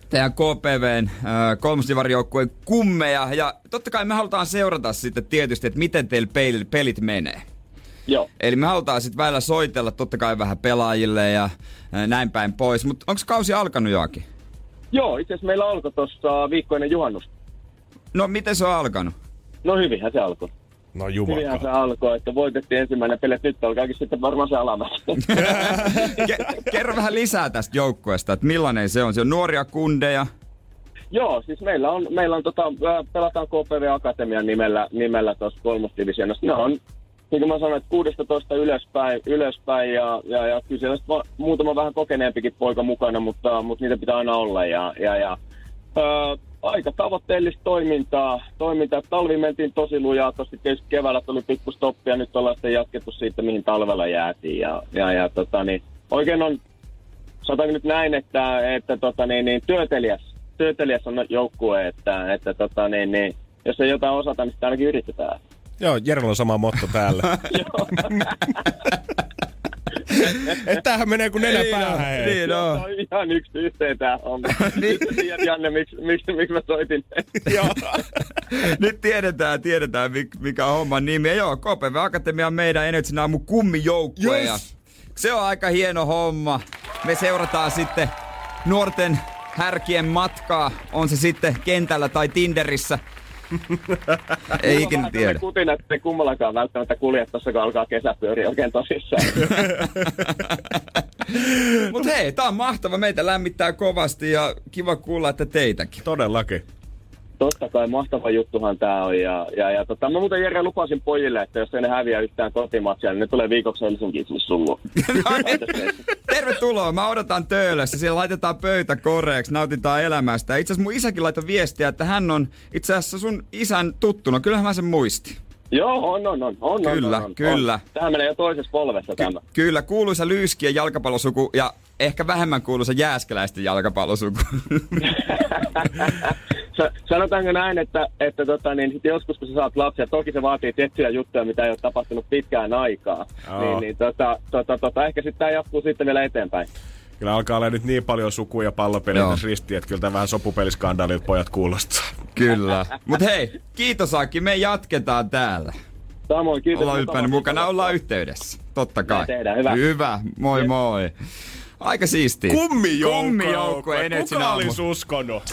teidän KPVn äh, kolmosdivarijoukkueen kummeja. Ja totta kai me halutaan seurata sitten tietysti, että miten teillä pel- pelit menee. Joo. Eli me halutaan sitten välillä soitella totta kai vähän pelaajille ja äh, näin päin pois. Mutta onko kausi alkanut joakin? Joo, itse asiassa meillä alkoi tuossa viikkoinen juhannus. No miten se on alkanut? No hyvinhän se alkoi. No Hyvinhän se alkoi, että voitettiin ensimmäinen peli, että nyt alkaakin sitten varmaan se alamäki. Ke- kerro vähän lisää tästä joukkueesta, että millainen se on. Se on nuoria kundeja. Joo, siis meillä on, meillä on tota, pelataan KPV Akatemian nimellä, nimellä tuossa kolmosdivisioonassa. Ne on, niin kuin mä sanoin, että 16 ylöspäin, ylöspäin ja, ja, ja kyllä siellä on muutama vähän kokeneempikin poika mukana, mutta, mutta niitä pitää aina olla. Ja, ja, ja, ää, aika tavoitteellista toimintaa. toimintaa. Talvi mentiin tosi lujaa, tosi tietysti keväällä tuli pikku stoppi ja nyt ollaan sitten jatkettu siitä, mihin talvella jäätiin. Ja, ja, ja tota, niin, oikein on, sanotaanko nyt näin, että, että tota, niin, niin, työtelijäs, työtelijäs on joukkue, että, että tota, niin, niin, jos ei jotain osata, niin sitä ainakin yritetään. Joo, Jerellä on sama motto täällä. Et tämähän menee kuin nenä päähän. hei. niin Joo, on. se on ihan yksi yhteen tää homma. Nyt sä tiedät, Janne, miksi, miksi, miksi mä soitin. Joo. Nyt tiedetään, tiedetään mik- mikä on homman nimi. Ja joo, KPV Akatemia on meidän Energyn aamu kummijoukkue. Yes. Se on aika hieno homma. Me seurataan sitten nuorten härkien matkaa, on se sitten kentällä tai Tinderissä. Ei ikinä tiedä. Kutina, että kummallakaan välttämättä kulje tuossa, kun alkaa kesäpyöriä oikein tosissaan. Mutta hei, tää on mahtava. Meitä lämmittää kovasti ja kiva kuulla, että teitäkin. Todellakin. Totta kai mahtava juttuhan tää on. Ja, ja, ja tota, mä muuten Jere lupasin pojille, että jos ei ne häviä yhtään kotimatsia, niin ne tulee viikoksi Helsinkiin sinne sun luo. No niin. Tervetuloa, mä odotan töölössä. Siellä laitetaan pöytä koreeksi, nautitaan elämästä. Itse asiassa mun isäkin laittoi viestiä, että hän on itse asiassa sun isän tuttuna. Kyllähän mä sen muisti. Joo, on, on, on. on Kyllä, on, on, kyllä. On. Tähän menee jo toisessa polvessa tämä. Kyllä, kuuluisa Lyyskien jalkapallosuku ja ehkä vähemmän kuuluisa Jääskeläisten jalkapallosuku. Sa- Sanotaanko näin, että, että tota, niin sit joskus kun sä saat lapsia, toki se vaatii tiettyjä juttuja, mitä ei ole tapahtunut pitkään aikaa, Joo. niin, niin tota, tota, tota, ehkä sitten tämä jatkuu sitten vielä eteenpäin. Kyllä alkaa olla nyt niin paljon sukuja pallopeliä Joo. tässä ristiin, että kyllä tämä vähän sopupeliskandaalilta pojat kuulostaa. Kyllä. Mut hei, kiitos Aki, me jatketaan täällä. Samoin, kiitos. Ollaan ylpeänä mukana, ollaan yhteydessä. Totta kai. Tehdään, hyvä. Hyvä, moi moi. Aika siistiä. Kummijoukkue! Kummijoukkue, Energyn Kuka aamu. olisi uskonut?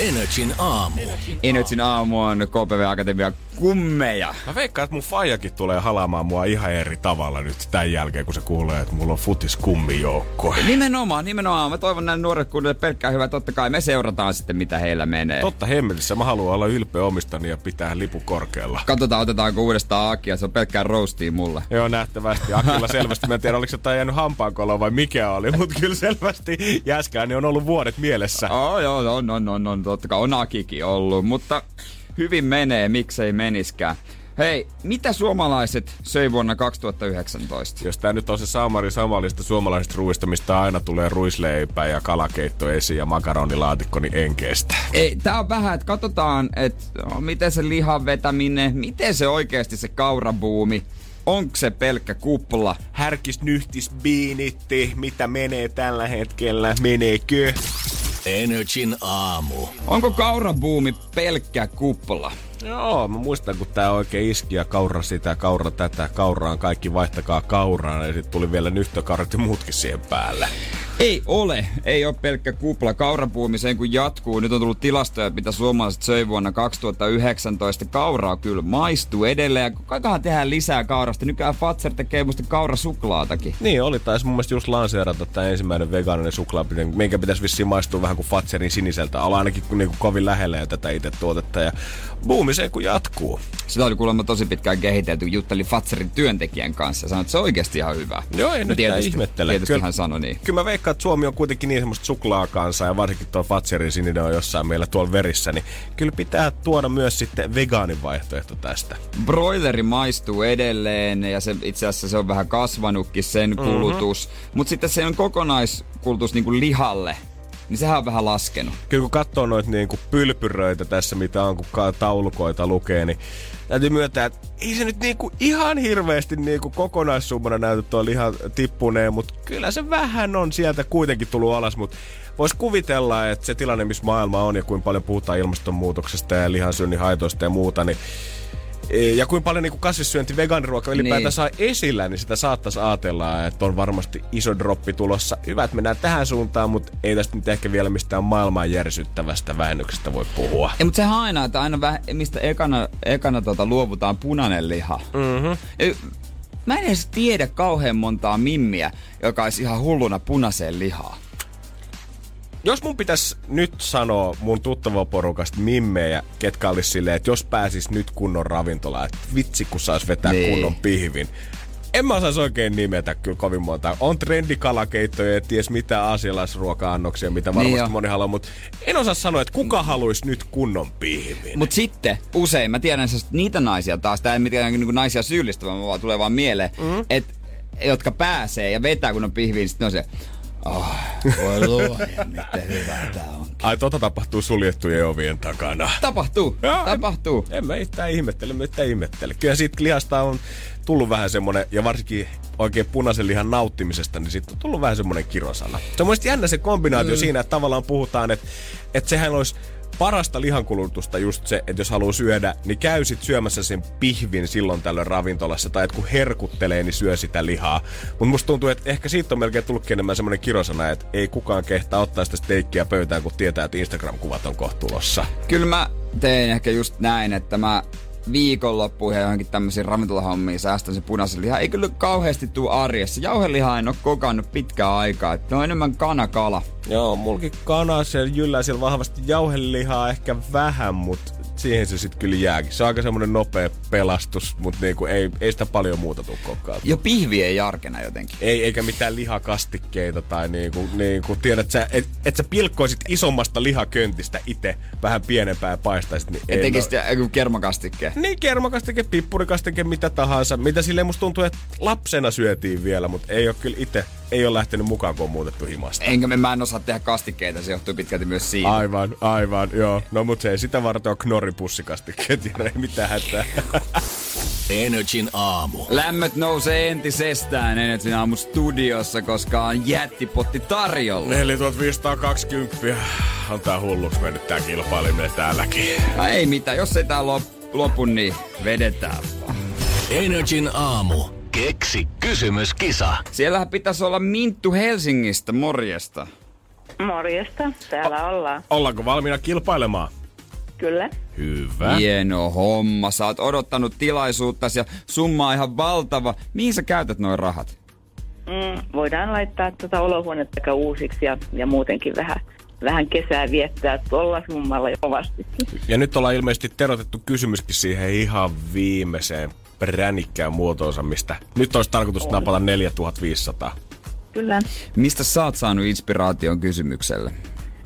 Energin aamu. Energyn aamu on KPV Akatemia kummeja. Mä veikkaan, että mun faijakin tulee halaamaan mua ihan eri tavalla nyt tämän jälkeen, kun se kuulee, että mulla on futis kummijoukkue. Nimenomaan, nimenomaan. Mä toivon näin nuoret kunnille pelkkää hyvää. Totta kai me seurataan sitten, mitä heillä menee. Totta hemmetissä, mä haluan olla ylpeä omistani ja pitää lipu korkealla. Katsotaan, otetaanko uudestaan Akia. Se on pelkkää roastia mulle. Joo, nähtävästi. Akilla selvästi, mä en tiedä, oliko se jotain jäänyt hampaankoloon vai mikä oli, mutta kyllä selvästi Jäskääni on ollut vuodet mielessä. Oh, joo, on, on, on, on, totta kai on Akikin ollut, mutta hyvin menee, miksei meniskään. Hei, mitä suomalaiset söi vuonna 2019? Jos tää nyt on se Samari Samalista suomalaisista ruuista, mistä aina tulee ruisleipä ja kalakeitto esiin ja makaronilaatikko, niin en kestä. Ei, tää on vähän, että katsotaan, että no, miten se lihan vetäminen, miten se oikeasti se kaurabuumi, onko se pelkkä kupla? Härkis nyhtis biinitti, mitä menee tällä hetkellä, meneekö? Energin aamu. Onko kaurabuumi pelkkä kupla? Joo, mä muistan, kun tää oikein iski ja kaura sitä, kaura tätä, kauraan kaikki, vaihtakaa kauraan. Ja sitten tuli vielä nyhtökaurat ja muutkin siihen päälle. Ei ole. Ei ole pelkkä kupla. Kaurapuumiseen kun jatkuu. Nyt on tullut tilastoja, mitä suomalaiset söi vuonna 2019. Kauraa kyllä maistuu edelleen. Kaikahan tehdään lisää kaurasta. Nykyään Fatser tekee musta kaurasuklaatakin. Niin, oli taisi mun mielestä just lanseerata tämä ensimmäinen vegaaninen suklaa, minkä pitäisi vissiin maistua vähän kuin Fatserin siniseltä. Olla ainakin niin kuin kovin lähellä jo tätä itse tuotetta. Ja buumiseen kun jatkuu. Sitä oli kuulemma tosi pitkään kehitelty. Juttelin Fatserin työntekijän kanssa ja sanoi, että se on oikeasti ihan hyvä. Joo, ei nyt tietysti, ihmettele. Tietysti Kyllä- hän sanoi niin. Kyllä mä veikkaan, että Suomi on kuitenkin niin semmoista suklaakansaa ja varsinkin tuo Fatserin sininen on jossain meillä tuolla verissä, niin kyllä pitää tuoda myös sitten vegaanin vaihtoehto tästä. Broileri maistuu edelleen ja se, itse asiassa se on vähän kasvanutkin sen kulutus. Mm-hmm. Mutta sitten se on kokonaiskulutus niin kuin lihalle, niin sehän on vähän laskenut. Kyllä kun katsoo noita niin kuin pylpyröitä tässä, mitä on, kun taulukoita lukee, niin täytyy myöntää, että ei se nyt kuin ihan hirveästi kuin kokonaissummana näytä tuo lihan tippuneen, mutta kyllä se vähän on sieltä kuitenkin tullut alas, mutta Voisi kuvitella, että se tilanne, missä maailma on ja kuinka paljon puhutaan ilmastonmuutoksesta ja lihansyönnin haitoista ja muuta, niin ja kuinka paljon niin kasvissyönti vegaaniruoka ylipäätään Niin. saa esillä, niin sitä saattaisi ajatella, että on varmasti iso droppi tulossa. Hyvä, että mennään tähän suuntaan, mutta ei tästä nyt ehkä vielä mistään maailman järsyttävästä vähennyksestä voi puhua. Ei, mutta sehän aina, että aina vähän, mistä ekana, ekana tota, luovutaan punainen liha. Mm-hmm. Mä en edes tiedä kauhean montaa mimmiä, joka olisi ihan hulluna punaiseen lihaa. Jos mun pitäisi nyt sanoa mun tuttava porukasta mimmejä, ketkä olisi silleen, että jos pääsis nyt kunnon ravintolaan, että vitsi kun sais vetää Niin. niin. kunnon pihvin. En mä osaisi oikein nimetä kyllä kovin monta. On trendikalakeittoja ja ties mitä aasialaisruoka-annoksia, mitä varmasti Niin niin jo. moni haluaa, mutta en osaa sanoa, että kuka haluaisi nyt kunnon pihvin. Mutta sitten usein, mä tiedän siis niitä naisia taas, tää ei mitään niin naisia syyllistävä, vaan tulee vaan mieleen, mm. että jotka pääsee ja vetää kun on pihviin, niin sitten on se, oh, voi luoja, miten hyvä tää on. Ai tota tapahtuu suljettujen ovien takana. Tapahtuu, Joo, tapahtuu. En mä yhtään ihmettele, mä yhtään ihmettele. Kyllä siitä lihasta on tullut vähän semmonen, ja varsinkin oikein punaisen lihan nauttimisesta, niin siitä on tullut vähän semmonen kirosana. Se on jännä se kombinaatio mm. siinä, että tavallaan puhutaan, että, että sehän olisi parasta lihankulutusta just se, että jos haluaa syödä, niin käy sit syömässä sen pihvin silloin tällöin ravintolassa, tai että kun herkuttelee, niin syö sitä lihaa. Mutta musta tuntuu, että ehkä siitä on melkein tullutkin enemmän semmoinen kirosana, että ei kukaan kehtaa ottaa sitä steikkiä pöytään, kun tietää, että Instagram-kuvat on kohta tulossa. Kyllä mä teen ehkä just näin, että mä viikonloppuun ja johonkin tämmöisiin ravintolahommiin säästän sen punaisen lihan. Ei kyllä kauheasti tuu arjessa. Jauhelihaa en oo kokannut pitkään aikaa. Että on enemmän kanakala. Joo, mulkin kana siellä jyllää siellä vahvasti jauhelihaa ehkä vähän, mutta siihen se sitten kyllä jääkin. Se on aika semmonen nopea pelastus, mutta niinku ei, ei sitä paljon muuta tuu kokkailtua. Jo pihvi ei jarkena jotenkin. Ei, eikä mitään lihakastikkeita tai niinku, niinku tiedät sä, et, et sä pilkkoisit isommasta lihaköntistä itse vähän pienempää ja paistaisit, niin ei Et no- tekis sitä kermakastikkeen. Niin, kermakastike, pippurikastike, mitä tahansa. Mitä silleen musta tuntuu, että lapsena syötiin vielä, mutta ei ole kyllä itse, ei ole lähtenyt mukaan, kun on muutettu himasta. Enkä me, mä en osaa tehdä kastikkeita, se johtuu pitkälti myös siitä. Aivan, aivan, joo. No mut se ei sitä varten on knorripussikastiket, ja ei mitään hätää. Energin aamu. Lämmöt nousee entisestään Energin aamu studiossa, koska on jättipotti tarjolla. 4520 on tää hulluks mennyt tää kilpailiminen täälläkin. No ei mitään, jos ei tää lop, lopu, niin vedetään vaan. Energin aamu. Keksi kysymyskisa. Siellähän pitäisi olla Minttu Helsingistä, morjesta. Morjesta, täällä ollaan. Ollaanko valmiina kilpailemaan? Kyllä. Hyvä. Hieno homma, sä oot odottanut tilaisuutta ja summa on ihan valtava. Mihin sä käytät noin rahat? Mm, voidaan laittaa tuota olohuonetta uusiksi ja, ja muutenkin vähän, vähän kesää viettää tuolla summalla jo kovasti. Ja nyt ollaan ilmeisesti terotettu kysymyskin siihen ihan viimeiseen pränikkään muotoonsa, mistä nyt olisi tarkoitus On. napata 4500. Kyllä. Mistä sä oot saanut inspiraation kysymykselle?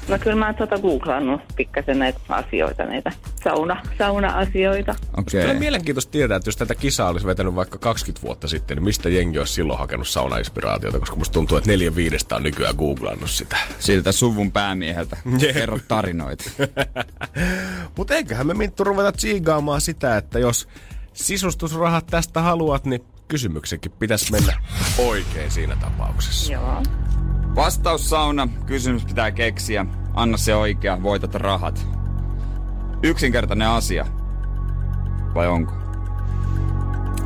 No kyllä mä oon tuota googlannut pikkasen näitä asioita, näitä sauna, sauna-asioita. Okei. Kyllä mielenkiintoista tietää, että jos tätä kisaa olisi vetänyt vaikka 20 vuotta sitten, niin mistä jengi olisi silloin hakenut saunainspiraatiota, koska musta tuntuu, että neljä viidestä on nykyään googlannut sitä. Siltä suvun päämieheltä. Jep. Kerro tarinoita. Mutta eiköhän me Minttu ruveta tsiigaamaan sitä, että jos sisustusrahat tästä haluat, niin kysymyksenkin pitäisi mennä oikein siinä tapauksessa. Joo. Vastaus sauna, kysymys pitää keksiä. Anna se oikea, voitat rahat. Yksinkertainen asia. Vai onko?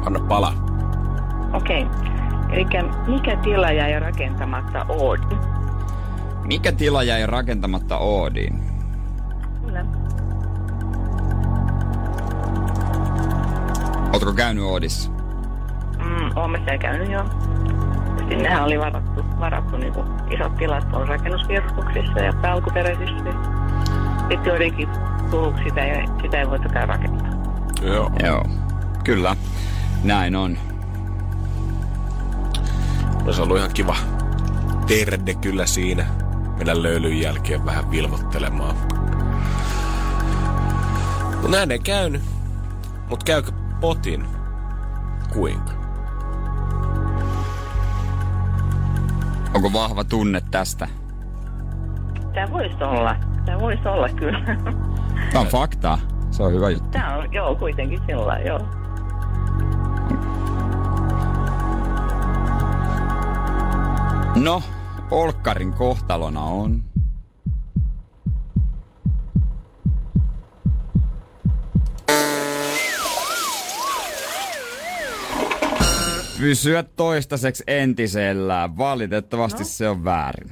Anna pala. Okei. Eli mikä tila jäi rakentamatta Oodi? Mikä tila jäi rakentamatta Oodiin? Ootko käynyt Oodissa? Mm, olemme siellä käynyt jo. Sinnehän oli varattu, varattu niin kuin isot tilat on rakennuskierroksissa ja alkuperäisissä. Sitten joidenkin tullut sitä ja sitä ei voitukaan rakentaa. Joo. Joo. Kyllä. Näin on. Olisi ollut ihan kiva terde kyllä siinä. Mennä löylyn jälkeen vähän vilmottelemaan. No näin ei käynyt. Mut käykö potin? Kuinka? Onko vahva tunne tästä? Tämä voisi olla. Tämä voisi olla kyllä. Tämä on faktaa. Se on hyvä juttu. Tämä on, joo, kuitenkin sillä joo. No, Olkkarin kohtalona on... Pysyä toistaiseksi entisellään. Valitettavasti no. se on väärin.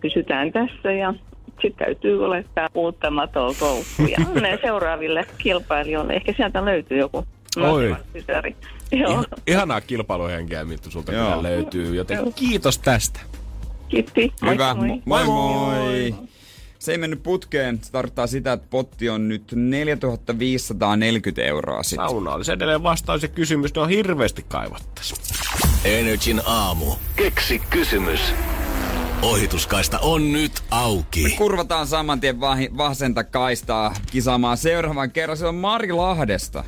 Pysytään tässä ja sitten täytyy olettaa uutta matoa koukkuun. Ja onnea seuraaville kilpailijoille. Ehkä sieltä löytyy joku Oi. Joo, Ihan, ihanaa kilpailuhenkeä, Mittu, sulta Joo. kyllä löytyy. Joten Joo. kiitos tästä. kiitti. Moi, Hyvä. moi. Moi moi. Se ei mennyt putkeen. Se tarkoittaa sitä, että potti on nyt 4540 euroa sitten. Sauna olisi edelleen vastaus ja kysymys. Ne on hirveästi kaivattais. Energin aamu. Keksi kysymys. Ohituskaista on nyt auki. Kurvataan saman tien vasenta kaistaa kisaamaan seuraavan kerran. Se on Mari Lahdesta.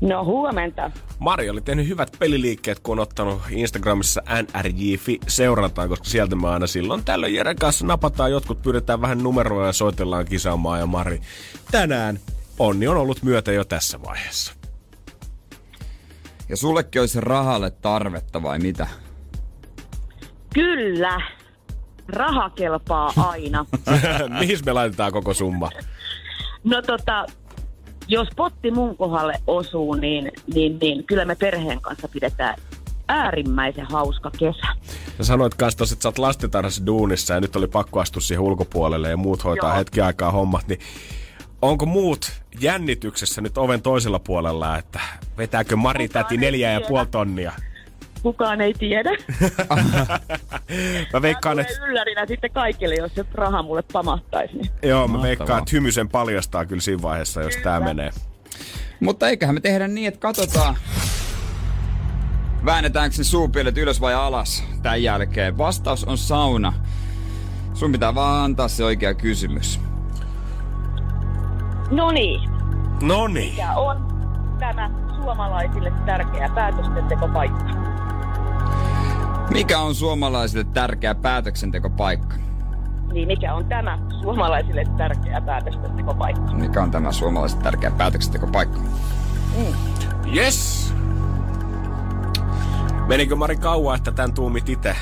No huomenta. Mari oli tehnyt hyvät peliliikkeet, kun on ottanut Instagramissa NRJ-fi seurantaan, koska sieltä me aina silloin tällöin Jeren kanssa napataan, jotkut pyydetään vähän numeroa ja soitellaan kisaamaan. Ja Mari, tänään onni on ollut myötä jo tässä vaiheessa. Ja sullekin olisi rahalle tarvetta vai mitä? Kyllä. Raha kelpaa aina. Mihin me laitetaan koko summa? No tota, jos potti mun kohdalle osuu, niin, niin, niin kyllä me perheen kanssa pidetään äärimmäisen hauska kesä. Sä sanoit kanssa tossa, että sä oot lastentarhassa duunissa ja nyt oli pakko astua siihen ulkopuolelle ja muut hoitaa Joo. hetki aikaa hommat, niin onko muut jännityksessä nyt oven toisella puolella, että vetääkö Mari Kukaan täti neljä ja puoli tonnia? Kukaan ei tiedä. Mä veikkaan, Tulee että, yllärinä sitten kaikille, jos se raha mulle pamahtaisi. Niin. joo, mä Mahtavaa. veikkaan, että hymysen paljastaa kyllä siinä vaiheessa, jos tää menee. Mutta eiköhän me tehdä niin, että katsotaan. Väännetäänkö ne suupielet ylös vai alas tämän jälkeen? Vastaus on sauna. Sun pitää vaan antaa se oikea kysymys. No niin, No niin. mikä on tämä suomalaisille tärkeä päätöstentekopaikka? Mikä on suomalaisille tärkeä päätöksentekopaikka? Niin mikä on tämä suomalaisille tärkeä päätöstentekopaikka? Mikä on tämä suomalaisille tärkeä päätöksentekopaikka? Yes! Menikö Mari kauan, että tän tuumit itse?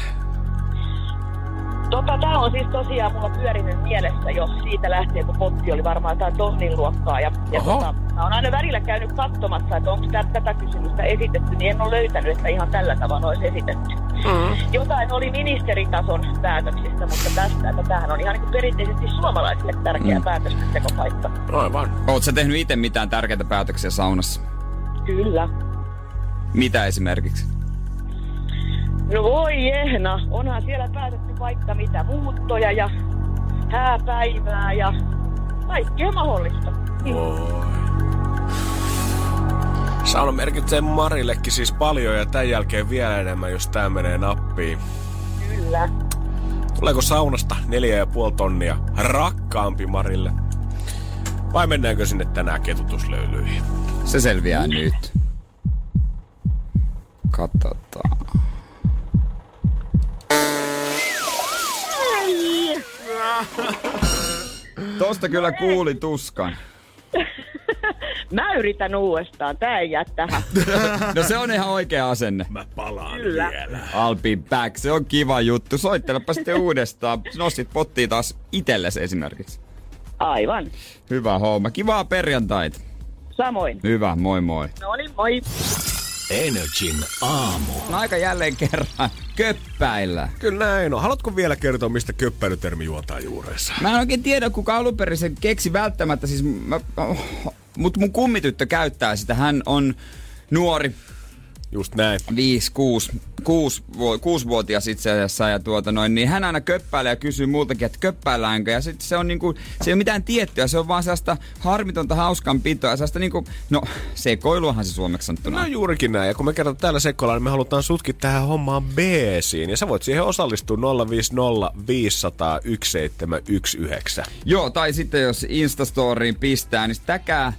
Tota, tämä on siis tosiaan mulla pyörinyt mielessä jo siitä lähtien, kun potti oli varmaan jotain tonnin luokkaa. Ja, ja Oho. tota, mä oon aina välillä käynyt katsomassa, että onko tä- tätä kysymystä esitetty, niin en ole löytänyt, että ihan tällä tavalla olisi esitetty. Mm. Jotain oli ministeritason päätöksistä, mutta tästä, että tämähän on ihan niin kuin perinteisesti suomalaisille tärkeä mm. päätöstentekopaikka. Aivan. Oot sä tehnyt itse mitään tärkeitä päätöksiä saunassa? Kyllä. Mitä esimerkiksi? No voi ehna, onhan siellä päätetty vaikka mitä muuttoja ja hääpäivää ja kaikkea mahdollista. Voi. Sauna merkitsee Marillekin siis paljon ja tämän jälkeen vielä enemmän, jos tää menee nappiin. Kyllä. Tuleeko saunasta neljä ja puoli tonnia rakkaampi Marille? Vai mennäänkö sinne tänään ketutuslöylyihin? Se selviää nyt. Katsotaan. Tosta kyllä kuuli tuskan. Mä yritän uudestaan, tää ei jää tähän. No se on ihan oikea asenne. Mä palaan Kyllä. vielä. I'll be back. Se on kiva juttu. Soittelepa sitten uudestaan. Nostit pottia taas itsellesi esimerkiksi. Aivan. Hyvä homma. Kivaa perjantait. Samoin. Hyvä, moi moi. No niin, moi. Energin aamu. On aika jälleen kerran köppäillä. Kyllä näin on. Haluatko vielä kertoa, mistä köppäilytermi juontaa juurensa? Mä en oikein tiedä, kuka alun perin sen keksi välttämättä. Siis mä, oh, mutta mun kummityttö käyttää sitä. Hän on nuori Just näin. 5, 6, 6, 6-vuotias itse asiassa ja tuota noin, niin hän aina köppäilee ja kysyy multakin, että köppäilläänkö. Ja sitten se on niinku, se ei ole mitään tiettyä, se on vaan sellaista harmitonta hauskanpitoa ja sellaista niinku, no sekoiluahan se suomeksi sanottuna. No juurikin näin. Ja kun me kerran täällä sekoillaan, niin me halutaan sutkin tähän hommaan beesiin. Ja sä voit siihen osallistua 050 500 1719. Joo, tai sitten jos Instastoriin pistää, niin täkää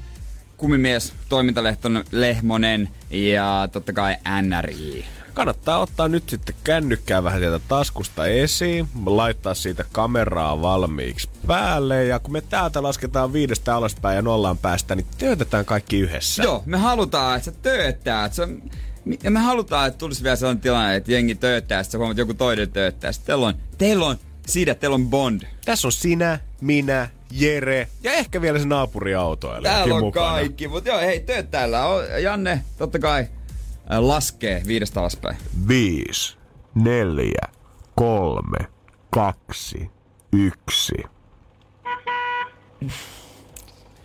kumimies, toimintalehtonen Lehmonen ja totta kai NRI. Kannattaa ottaa nyt sitten kännykkää vähän sieltä taskusta esiin, laittaa siitä kameraa valmiiksi päälle ja kun me täältä lasketaan viidestä alaspäin ja nollaan päästä, niin töötetään kaikki yhdessä. Joo, me halutaan, että sä tööttää. Että se on, ja me halutaan, että tulisi vielä sellainen tilanne, että jengi tööttää, sitten huomaat, että joku toinen tööttää. Sitten teillä on, teillä on siitä, teillä on Bond. Tässä on sinä, minä, Jere ja ehkä vielä se naapuriauto. Täällä on mukana. kaikki, mutta joo, hei, tööt täällä on. Janne, totta kai äh, laskee viidestä alaspäin. Viisi, neljä, kolme, kaksi, yksi.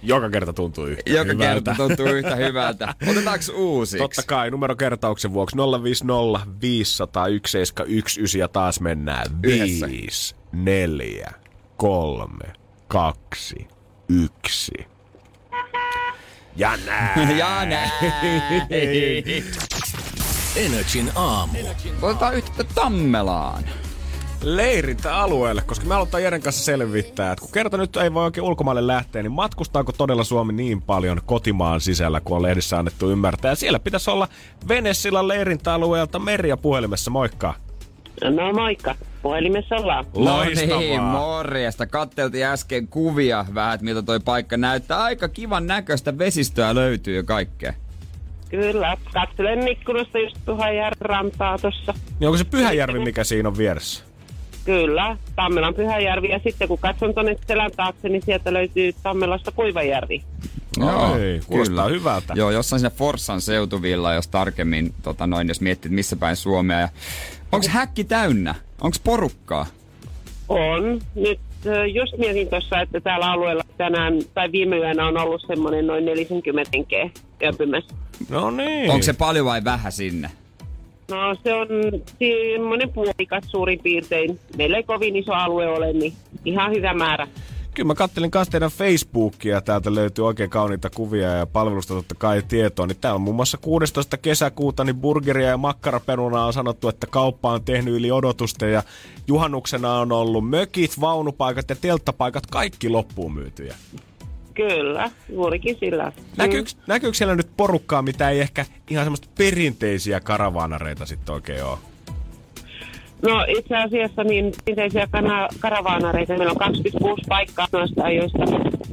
Joka kerta tuntuu yhtä Joka hyvältä. kerta tuntuu yhtä hyvältä. Otetaanko uusiksi? Totta kai, numerokertauksen vuoksi 050 500 1719 ja taas mennään. Yhdessä. 5, 4, 3, 2, 1. Ja näin. ja näin. Energin aamu. Otetaan yhteyttä Tammelaan. leirintäalueelle, koska me halutaan Jeren kanssa selvittää, että kun kerta nyt ei voi oikein ulkomaille lähteä, niin matkustaako todella Suomi niin paljon kotimaan sisällä, kun on lehdissä annettu ymmärtää. Ja siellä pitäisi olla Venesillan leirintäalueelta Merja puhelimessa, moikka. No moikka. Puhelimessa ollaan. No niin, morjesta. Katteltiin äsken kuvia vähän, että miltä toi paikka näyttää. Aika kivan näköistä vesistöä löytyy ja kaikkea. Kyllä. Katselen ikkunasta just Pyhäjärven rantaa tossa. Niin onko se Pyhäjärvi, mikä siinä on vieressä? Kyllä. Tammelan Pyhäjärvi. Ja sitten kun katson tonne selän taakse, niin sieltä löytyy Tammelasta Kuivajärvi. Joo, Ei, kuulostaa hyvältä. Joo, jossain siinä Forssan seutuvilla, jos tarkemmin, tota noin, jos miettii, missä päin Suomea. Ja onks häkki täynnä? Onks porukkaa? On. Nyt just mietin tuossa, että täällä alueella tänään tai viime yönä on ollut semmoinen noin 40 henkeä yöpymässä. No niin. Onko se paljon vai vähän sinne? No se on semmoinen puolikas suurin piirtein. Meillä ei kovin iso alue ole, niin ihan hyvä määrä. Kyllä mä kattelin kanssa teidän Facebookia, täältä löytyy oikein kauniita kuvia ja palvelusta totta kai tietoa. Niin täällä on muun muassa 16. kesäkuuta niin burgeria ja makkaraperunaa on sanottu, että kauppa on tehnyt yli odotusta ja juhannuksena on ollut mökit, vaunupaikat ja telttapaikat kaikki loppuun myytyjä. Kyllä, juurikin sillä. Näkyykö, näkyykö siellä nyt porukkaa, mitä ei ehkä ihan semmoista perinteisiä karavaanareita sitten oikein ole? No itse asiassa niin kana- karavaanareita, meillä on 26 paikkaa noista, joista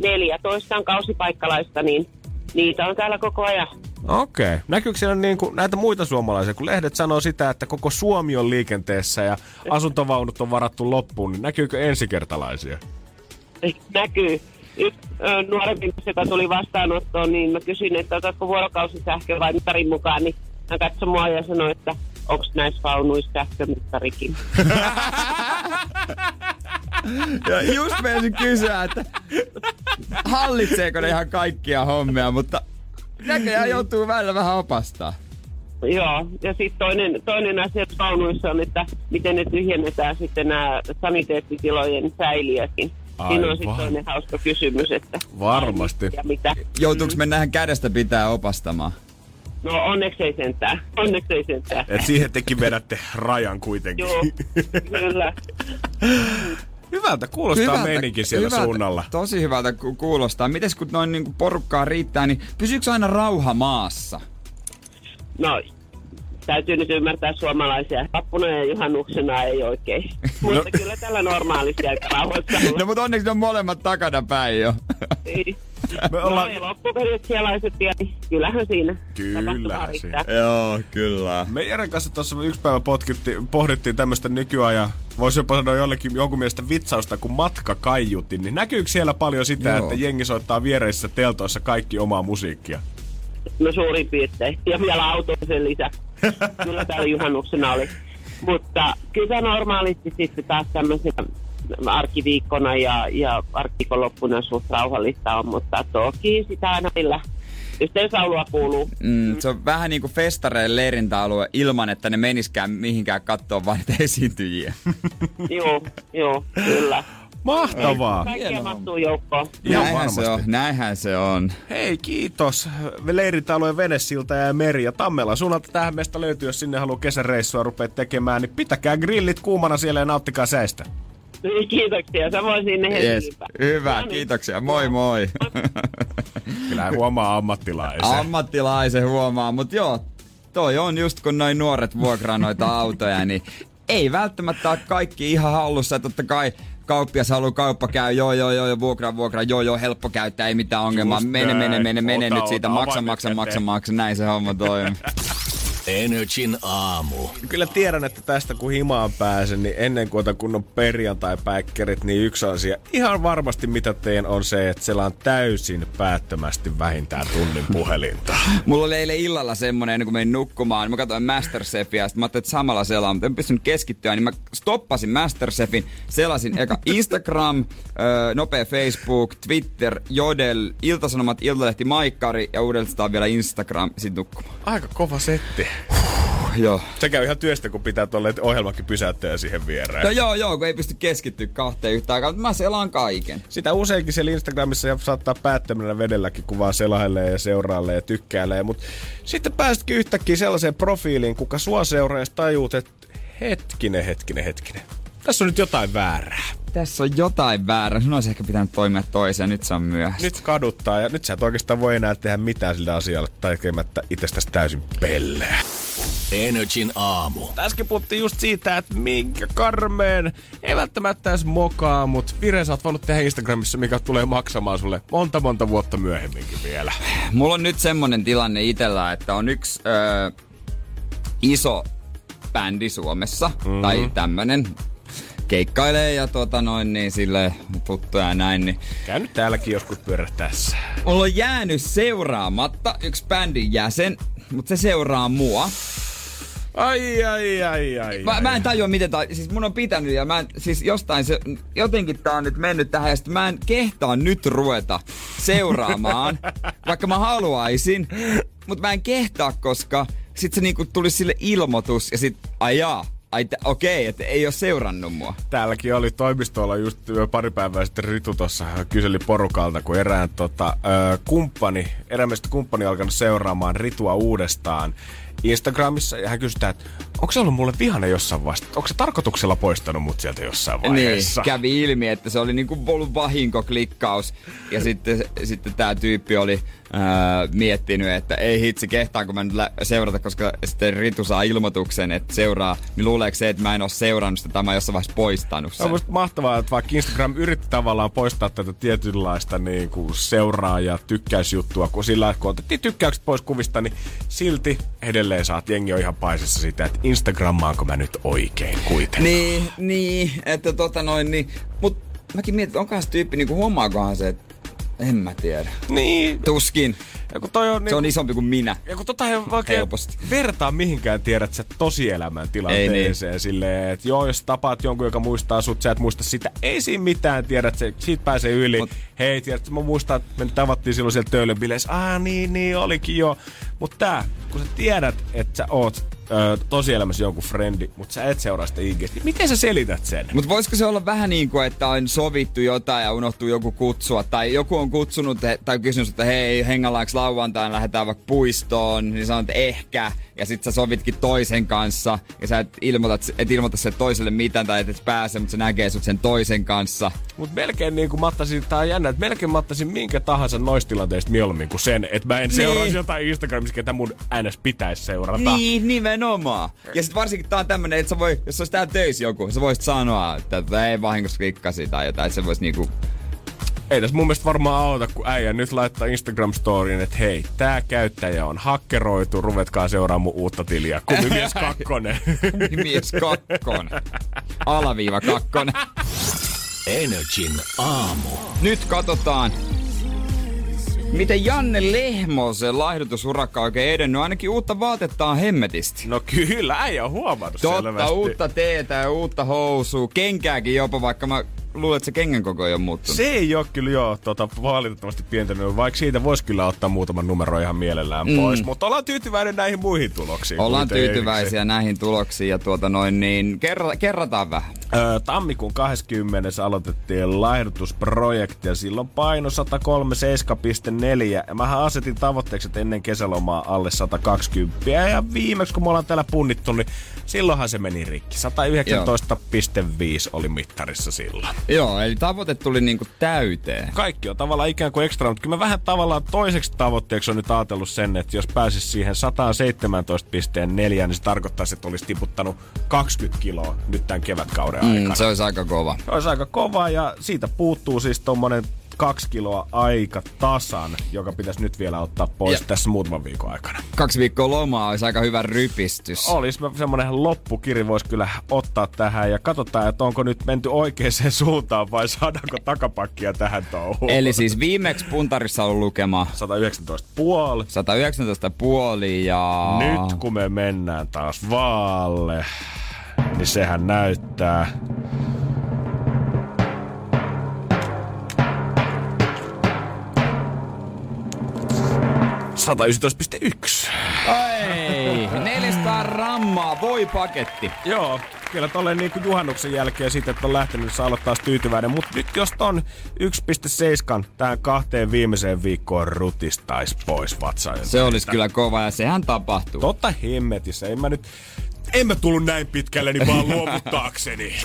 14 on kausipaikkalaista, niin niitä on täällä koko ajan. Okei. Okay. Näkyykö siellä niin kuin näitä muita suomalaisia, kun lehdet sanoo sitä, että koko Suomi on liikenteessä ja asuntovaunut on varattu loppuun, niin näkyykö ensikertalaisia? Näkyy. Yksi ö, nuorempi, joka tuli vastaanottoon, niin mä kysyin, että otatko vuorokausisähkö vai mittarin mukaan, niin hän katsoi mua ja sanoi, että onko näissä vaunuissa sähkömittarikin. Ja just menisin kysyä, että hallitseeko ne ihan kaikkia hommia, mutta näköjään joutuu välillä vähän opastaa. Joo, ja sitten toinen, toinen asia vaunuissa on, että miten ne tyhjennetään sitten nämä saniteettitilojen säiliötkin. Siinä on sitten Aivan. toinen hauska kysymys, että Varmasti. ja mitä. Joutuuko mennään kädestä pitää opastamaan? No onneksi ei sentään, onneksi ei sentään. Et siihen tekin vedätte rajan kuitenkin. Joo, kyllä. Hyvältä kuulostaa meininki siellä hyvältä, suunnalla. Tosi hyvältä ku- kuulostaa. Mites kun noin niin porukkaa riittää, niin pysyykö aina rauha maassa? No, täytyy nyt ymmärtää suomalaisia. Vappuna ja juhannuksena ei oikein. Mutta kyllä tällä normaalisti aika rauhassa No mutta onneksi ne on molemmat takana päin jo. Me No, ollaan, ja loppupelit sielaiset ja kyllähän siinä. Kyllä tapahtumaa siinä. Joo, kyllä. me Jeren kanssa tuossa yksi päivä potkittiin, pohdittiin tämmöistä nykyajan, voisi jopa sanoa jollekin jonkun mielestä vitsausta kuin matkakaiutti, niin näkyykö siellä paljon sitä, Joo. että jengi soittaa viereisissä teltoissa kaikki omaa musiikkia? No suurin piirtein. Ja vielä auto sen lisäksi. Kyllä täällä juhannuksena oli. Mutta kyllä se normaalisti sitten taas tämmöisenä arkiviikkona ja, ja arkiviikonloppuna suht rauhallista on, mutta toki sitä aina millä yhteislaulua kuuluu. Mm, se on vähän niin kuin festareiden leirintäalue ilman, että ne meniskään mihinkään katsoa vain esiintyjiä. joo, joo, kyllä. Mahtavaa. Kaikkia mahtuu joukkoon. Näinhän se on, näinhän se on. Hei, kiitos. Leirintäalueen Venesilta ja Meri ja Tammela. Suunnalta tähän meistä löytyy, jos sinne haluaa kesäreissua rupea tekemään, niin pitäkää grillit kuumana siellä ja nauttikaa säistä. Kiitoksia, samoin sinne Yes. Hyvä, No niin. kiitoksia. Moi moi. Kyllä huomaa ammattilaisen. Ammattilaisen huomaa, mutta joo, toi on just kun noin nuoret vuokraa noita autoja, niin ei välttämättä ole kaikki ihan hallussa. Totta kai kauppias haluaa kauppa käy, joo joo joo, joo vuokra vuokra, joo joo, helppo käyttää, ei mitään ongelmaa. Mene, mene, mene, mene nyt siitä, maksa, maksa, maksa, maksa, näin se homma toimii. Energin aamu. Kyllä tiedän, että tästä kun himaan pääsen, niin ennen kuin otan kunnon perjantai-päikkerit, niin yksi asia ihan varmasti mitä teen on se, että selaan täysin päättömästi vähintään tunnin puhelinta. Mulla oli eilen illalla semmonen, ennen kuin menin nukkumaan, mä katsoin Masterchefia, sitten mä ajattelin, että samalla selaan, mutta en pystynyt keskittyä, niin mä stoppasin Masterchefin, selasin eka Instagram, nopea Facebook, Twitter, Jodel, Iltasanomat, Iltalehti, Maikkari ja uudestaan vielä Instagram, sit nukkumaan. Aika kova setti. Joo. Se käy ihan työstä, kun pitää tuolle ohjelmakin pysäyttää siihen viereen. No joo, joo, kun ei pysty keskittyä kahteen yhtä aikaa, mutta mä selaan kaiken. Sitä useinkin siellä Instagramissa ja saattaa päättämällä vedelläkin, kun vaan selailee ja seurailee ja tykkäilee. Mutta sitten päästkin yhtäkkiä sellaiseen profiiliin, kuka sua seuraa ja tajuut, että hetkinen, hetkinen, hetkinen. Tässä on nyt jotain väärää. Tässä on jotain väärää, sun olisi ehkä pitänyt toimia toiseen, nyt se on myöhäistä. Nyt kaduttaa ja nyt sä et oikeastaan voi enää tehdä mitään sillä asialle tekemättä itsestäsi täysin pelleä. Energin aamu. Äsken puhuttiin just siitä, että minkä karmeen, ei välttämättä edes mokaa, mutta vire sä oot voinut tehdä Instagramissa, mikä tulee maksamaan sulle monta monta vuotta myöhemminkin vielä. Mulla on nyt semmonen tilanne itellä, että on yksi öö, iso bändi Suomessa, mm-hmm. tai tämmönen keikkailee ja tota noin niin sille tuttuja ja näin, niin Käy nyt täälläkin joskus pyörättäessä. mulla on jäänyt seuraamatta yksi bändin jäsen, mutta se seuraa mua. Ai, ai, ai, ai. Mä, ai. mä en tajua miten tää, siis mun on pitänyt ja mä en, siis jostain se, jotenkin tää on nyt mennyt tähän ja sit mä en kehtaa nyt ruveta seuraamaan, vaikka mä haluaisin, mutta mä en kehtaa, koska sit se niinku tuli sille ilmoitus ja sit, ai jaa, ai te- okei, että ei oo seurannut mua. Täälläkin oli toimistolla just pari päivää sitten Ritu tuossa kyseli porukalta, kun erään tota, ö, kumppani, erään kumppani alkanut seuraamaan Ritua uudestaan Instagramissa ja hän sitä, että onko se ollut mulle vihane jossain vasta? Onko se tarkoituksella poistanut mut sieltä jossain vaiheessa? Niin, kävi ilmi, että se oli niinku ollut vahinkoklikkaus. Ja sitten, sitten tämä tyyppi oli ää, miettinyt, että ei hitsi, kehtaanko mä nyt lä- seurata, koska sitten Ritu saa ilmoituksen, että seuraa. Niin luuleeko se, että mä en ole seurannut sitä, tai mä oon jossain vaiheessa poistanut Se sen. on musta mahtavaa, että vaikka Instagram yritti tavallaan poistaa tätä tietynlaista niin kuin seuraa- ja tykkäysjuttua, kun sillä kun otettiin tykkäykset pois kuvista, niin silti edelleen saat jengi on ihan paisessa sitä, että Instagrammaanko mä nyt oikein kuitenkaan. Niin, niin, että tota noin, niin. Mut mäkin mietin, onkohan se tyyppi, niinku huomaakohan se, että en mä tiedä. Niin, Tuskin. ja kun toi on, niin, Se on isompi kuin minä. ja kun tota ei oikein Helposti. vertaa mihinkään tiedät sä tosielämän tilanteeseen silleen, että joo, jos tapaat jonkun, joka muistaa sut, sä et muista sitä. Ei siinä mitään, tiedät sä, siitä pääsee yli. Mut- Hei, tiedät, mä muistan, että me tavattiin silloin siellä töölön bileissä. Ah, niin, niin, olikin jo. Mutta tää, kun sä tiedät, että sä oot ö, tosielämässä jonkun frendi, mutta sä et seuraa sitä IGstä, niin miten sä selität sen? Mutta voisiko se olla vähän niin kuin, että on sovittu jotain ja unohtuu joku kutsua, tai joku on kutsunut tai kysynyt, että hei, hengallaanko lauantaina, lähdetään vaikka puistoon, niin sanot, että ehkä, ja sit sä sovitkin toisen kanssa, ja sä et ilmoita, et ilmoita sen toiselle mitään, tai et et pääse, mutta se näkee sut sen toisen kanssa. Mutta melkein niin kuin mä ottaisin, tää on jännä, että melkein mä ottaisin minkä tahansa noista tilanteista mieluummin kuin sen, että mä en seuraisi Niin. jotain Instagramissa, ketä mun äänes pitäisi seurata. Niin, nimenomaan. Ja sit varsinkin tää on tämmönen, että sä voi, jos olisi tää töissä joku, sä voisit sanoa, että ei vahingossa klikkasi tai jotain, että se voisi niinku Ei tässä mun mielestä varmaan auta, kun äijä nyt laittaa Instagram-storyin, että hei, tää käyttäjä on hakkeroitu, ruvetkaa seuraamaan mun uutta tiliä. Kumimies kakkonen. mies kakkonen. Alaviiva kakkonen. Energin aamu. Nyt katsotaan, Miten Janne Lehmosen laihdutusurakka oikein edennyt? Ainakin uutta vaatetta on hemmetisti. No kyllä, äijä on huomannut Totta, selvästi. uutta teetä ja uutta housua, kenkääkin jopa, vaikka mä luulen, että se kengän koko ei ole muuttunut. Se ei ole kyllä joo, tota, valitettavasti pientänyt, vaikka siitä voisi kyllä ottaa muutaman numero ihan mielellään mm. pois. Mutta ollaan tyytyväinen näihin muihin tuloksiin. Ollaan tyytyväisiä näihin tuloksiin ja tuota noin, niin kerra, kerrataan vähän. Öö, tammikuun 20. aloitettiin laihdutusprojekti ja silloin paino 137,4. Ja mähän asetin tavoitteeksi, että ennen kesälomaa alle 120. Ja viimeksi kun me ollaan täällä punnittu, niin silloinhan se meni rikki. 119,5 oli mittarissa silloin. Joo, eli tavoite tuli niinku täyteen. Kaikki on tavallaan ikään kuin ekstra, mutta kyllä mä vähän tavallaan toiseksi tavoitteeksi on nyt ajatellut sen, että jos pääsis siihen 117,4, niin se tarkoittaisi, että olisi tiputtanut 20 kiloa nyt tämän kevätkauden aikana. Mm, se olisi aika kova. Se olisi aika kova ja siitä puuttuu siis tommonen kaksi kiloa aika tasan, joka pitäisi nyt vielä ottaa pois Ja- tässä muutaman viikon aikana. Kaksi viikkoa lomaa olisi aika hyvä rypistys. Olisi semmoinen loppukiri voisi kyllä ottaa tähän ja katsotaan, että onko nyt menty oikeaan suuntaan vai saadaanko takapakkia tähän touhuun. Eli siis viimeksi puntarissa on lukema 119 puoli. 119 puoli ja... Nyt kun me mennään taas vaalle, niin sehän näyttää... ...119,1. Ei, 400 rammaa, voi paketti. Joo, kyllä tolleen niin kuin juhannuksen jälkeen siitä, että on lähtenyt, niin saa olla taas tyytyväinen. Mutta nyt jos ton 1,7 tähän kahteen viimeiseen viikkoon rutistais pois vatsaa. Se olisi kyllä kova ja sehän tapahtuu. Totta hemmetissä, en mä nyt... En mä tullut näin pitkälle, niin vaan luovuttaakseni.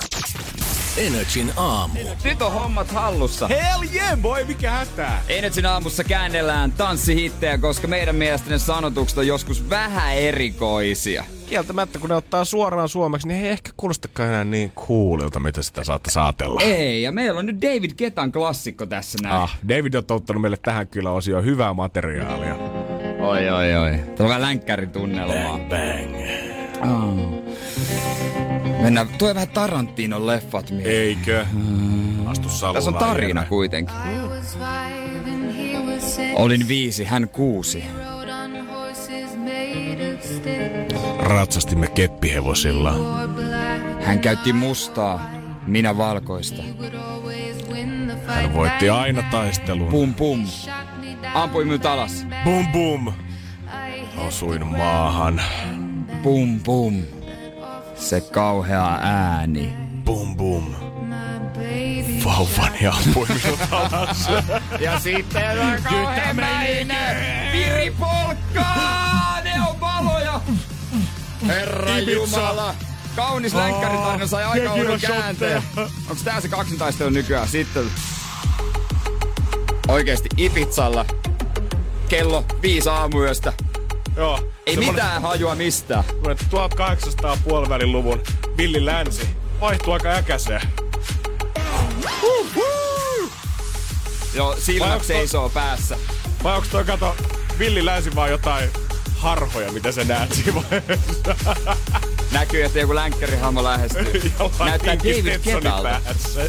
Energin aamu. Nyt on hommat hallussa. Hell yeah, boy, mikä hätää? Energin aamussa käännellään tanssihittejä, koska meidän mielestä ne sanotukset on joskus vähän erikoisia. Kieltämättä, kun ne ottaa suoraan suomeksi, niin ei ehkä kuulostakaan enää niin coolilta, mitä sitä saatte saatella. Ei, ja meillä on nyt David Ketan klassikko tässä näin. Ah, David on touttanut meille tähän kyllä osioon hyvää materiaalia. Oi, oi, oi. Tämä on vähän länkkäritunnelmaa. Bang. Oh. Mennään, tuo vähän Tarantinon leffat mieleen. Eikö? Astu saluun. Tässä on tarina kuitenkin. Olin viisi, hän kuusi. Ratsastimme keppihevosilla. Hän käytti mustaa, minä valkoista. Hän voitti aina taistelun. Pum pum. Ampui minut alas. Bum bum. Osuin maahan. Pum pum. Se kauhea ääni. Bum bum. Vauvani ampui minut alas. Ja sitten on kauhean mäinen. Piri polkkaa! Ne on valoja! Herra Ibiza. Jumala! Kaunis länkkäritarina sai aika uuden käänteen. Onks tää se kaksintaistelu nykyään sitten? Oikeesti Ibizalla. Kello viisi aamuyöstä. Joo. Ei mitään hajua semmonen 1800 puolivälin luvun villi länsi. Vaihtuu aika äkäseen. Joo, silmät seisoo päässä. Vai onks toi kato villi länsi vaan jotain harhoja, mitä sä näet siinä? Näkyy, että joku länkkärihahmo lähestyy. Jollain Näyttää David Ketalta. päässä.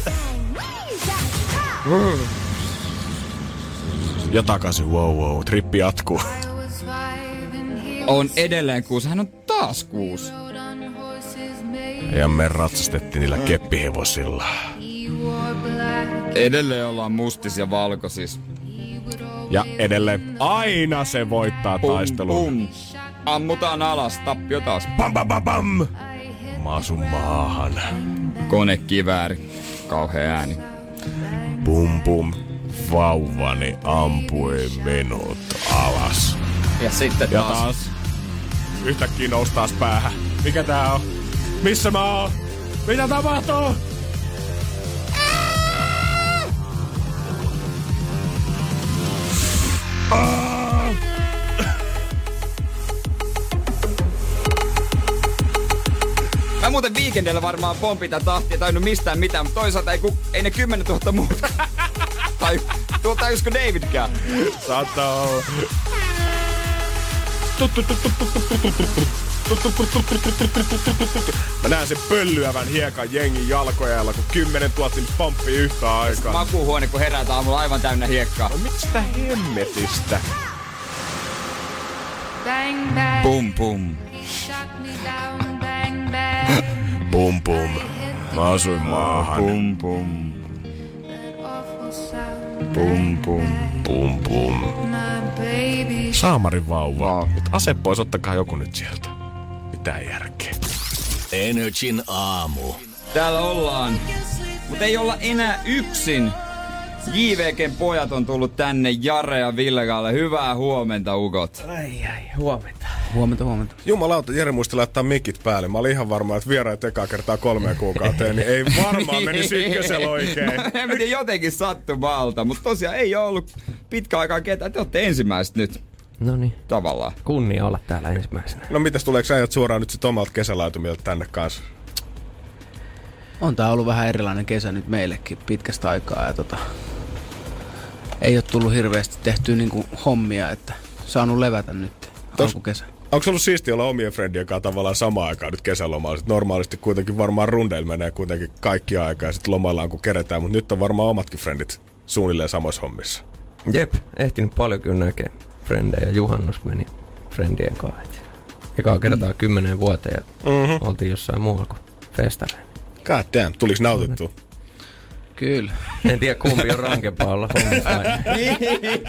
Ja takaisin, wow wow, trippi jatkuu. On edelleen kuusi. Hän on taas kuusi. Ja me ratsastettiin niillä keppihevosilla. Edelleen ollaan mustis ja valkoisis. Ja edelleen aina se voittaa Pum, taistelun. pum. Ammutaan alas, tappio taas. Pam pam pam pam! Mä asun maahan. Konekivääri. Kauhea ääni. Pum pum. Vauvani ampui minut alas. Ja sitten Ja taas. Yhtäkkiä nousi taas päähän. Mikä tää on? Missä mä oon? Mitä tapahtuu? Ah! Mä muuten viikendellä varmaan pompi tätä tahtia tainnut mistään mitään, mutta toisaalta ei, ku, ei ne 10 000 muuta. tai tuolta tajusko Davidkään. Saattaa olla. Mä näen sen pöllyävän hiekan jengin jalkojalla, kun kymmenen tuotti pomppii yhtä aikaa. Makuuhuone, kun herät aamulla aivan täynnä hiekkaa. No mistä hemmetistä? Bang, bang. Pum pum. Shot me down, bang, bang. Pum pum. Mä asuin maahan. Pum pum. Pum pum. Pum pum. Saamarin vauva. Vau. Mut ase pois, ottakaa joku nyt sieltä. Mitään järkeä. Energin aamu. Täällä ollaan. Mutta ei olla enää yksin. JVGn pojat on tullut tänne Jare ja Villegalle. Hyvää huomenta, ukot. Ai ai, huomenta. Huomenta, huomenta. Jumalauta, Jere muisti laittaa mikit päälle. Mä olin ihan varma, että vieraat ekaa kertaa kolmeen kuukauteen, niin ei varmaan menisi ykkösellä oikein. No, en tiedä, jotenkin sattumalta, mutta tosiaan ei ole ollut pitkä aikaa ketään. Te olette ensimmäiset nyt No niin, tavallaan. kunnia olla täällä ensimmäisenä. No mitäs, tuleeko ajat suoraan nyt sit omalta kesälaitumilta tänne kanssa? On tää ollut vähän erilainen kesä nyt meillekin pitkästä aikaa ja tota, ei ole tullut hirveästi tehtyä niinku hommia, että saanut levätä nyt Tos- alkukesä. Onko se ollut siistiä olla omien friendien kanssa tavallaan samaan aikaan nyt kesälomalla? Sit normaalisti kuitenkin varmaan rundeilla menee kuitenkin kaikki aikaa ja sitten lomaillaan kun keretään, mutta nyt on varmaan omatkin frendit suunnilleen samoissa hommissa. Jep, ehtinyt paljon kyllä näkee frendejä. Juhannus meni frendien kanssa. et Ekaa kertaa kymmeneen vuoteen ja Mm-hmm. oltiin jossain muualla kuin festareilla. God damn, tuliks nautittua? Kyllä. En tiedä kumpi on rankempaa olla hommissa.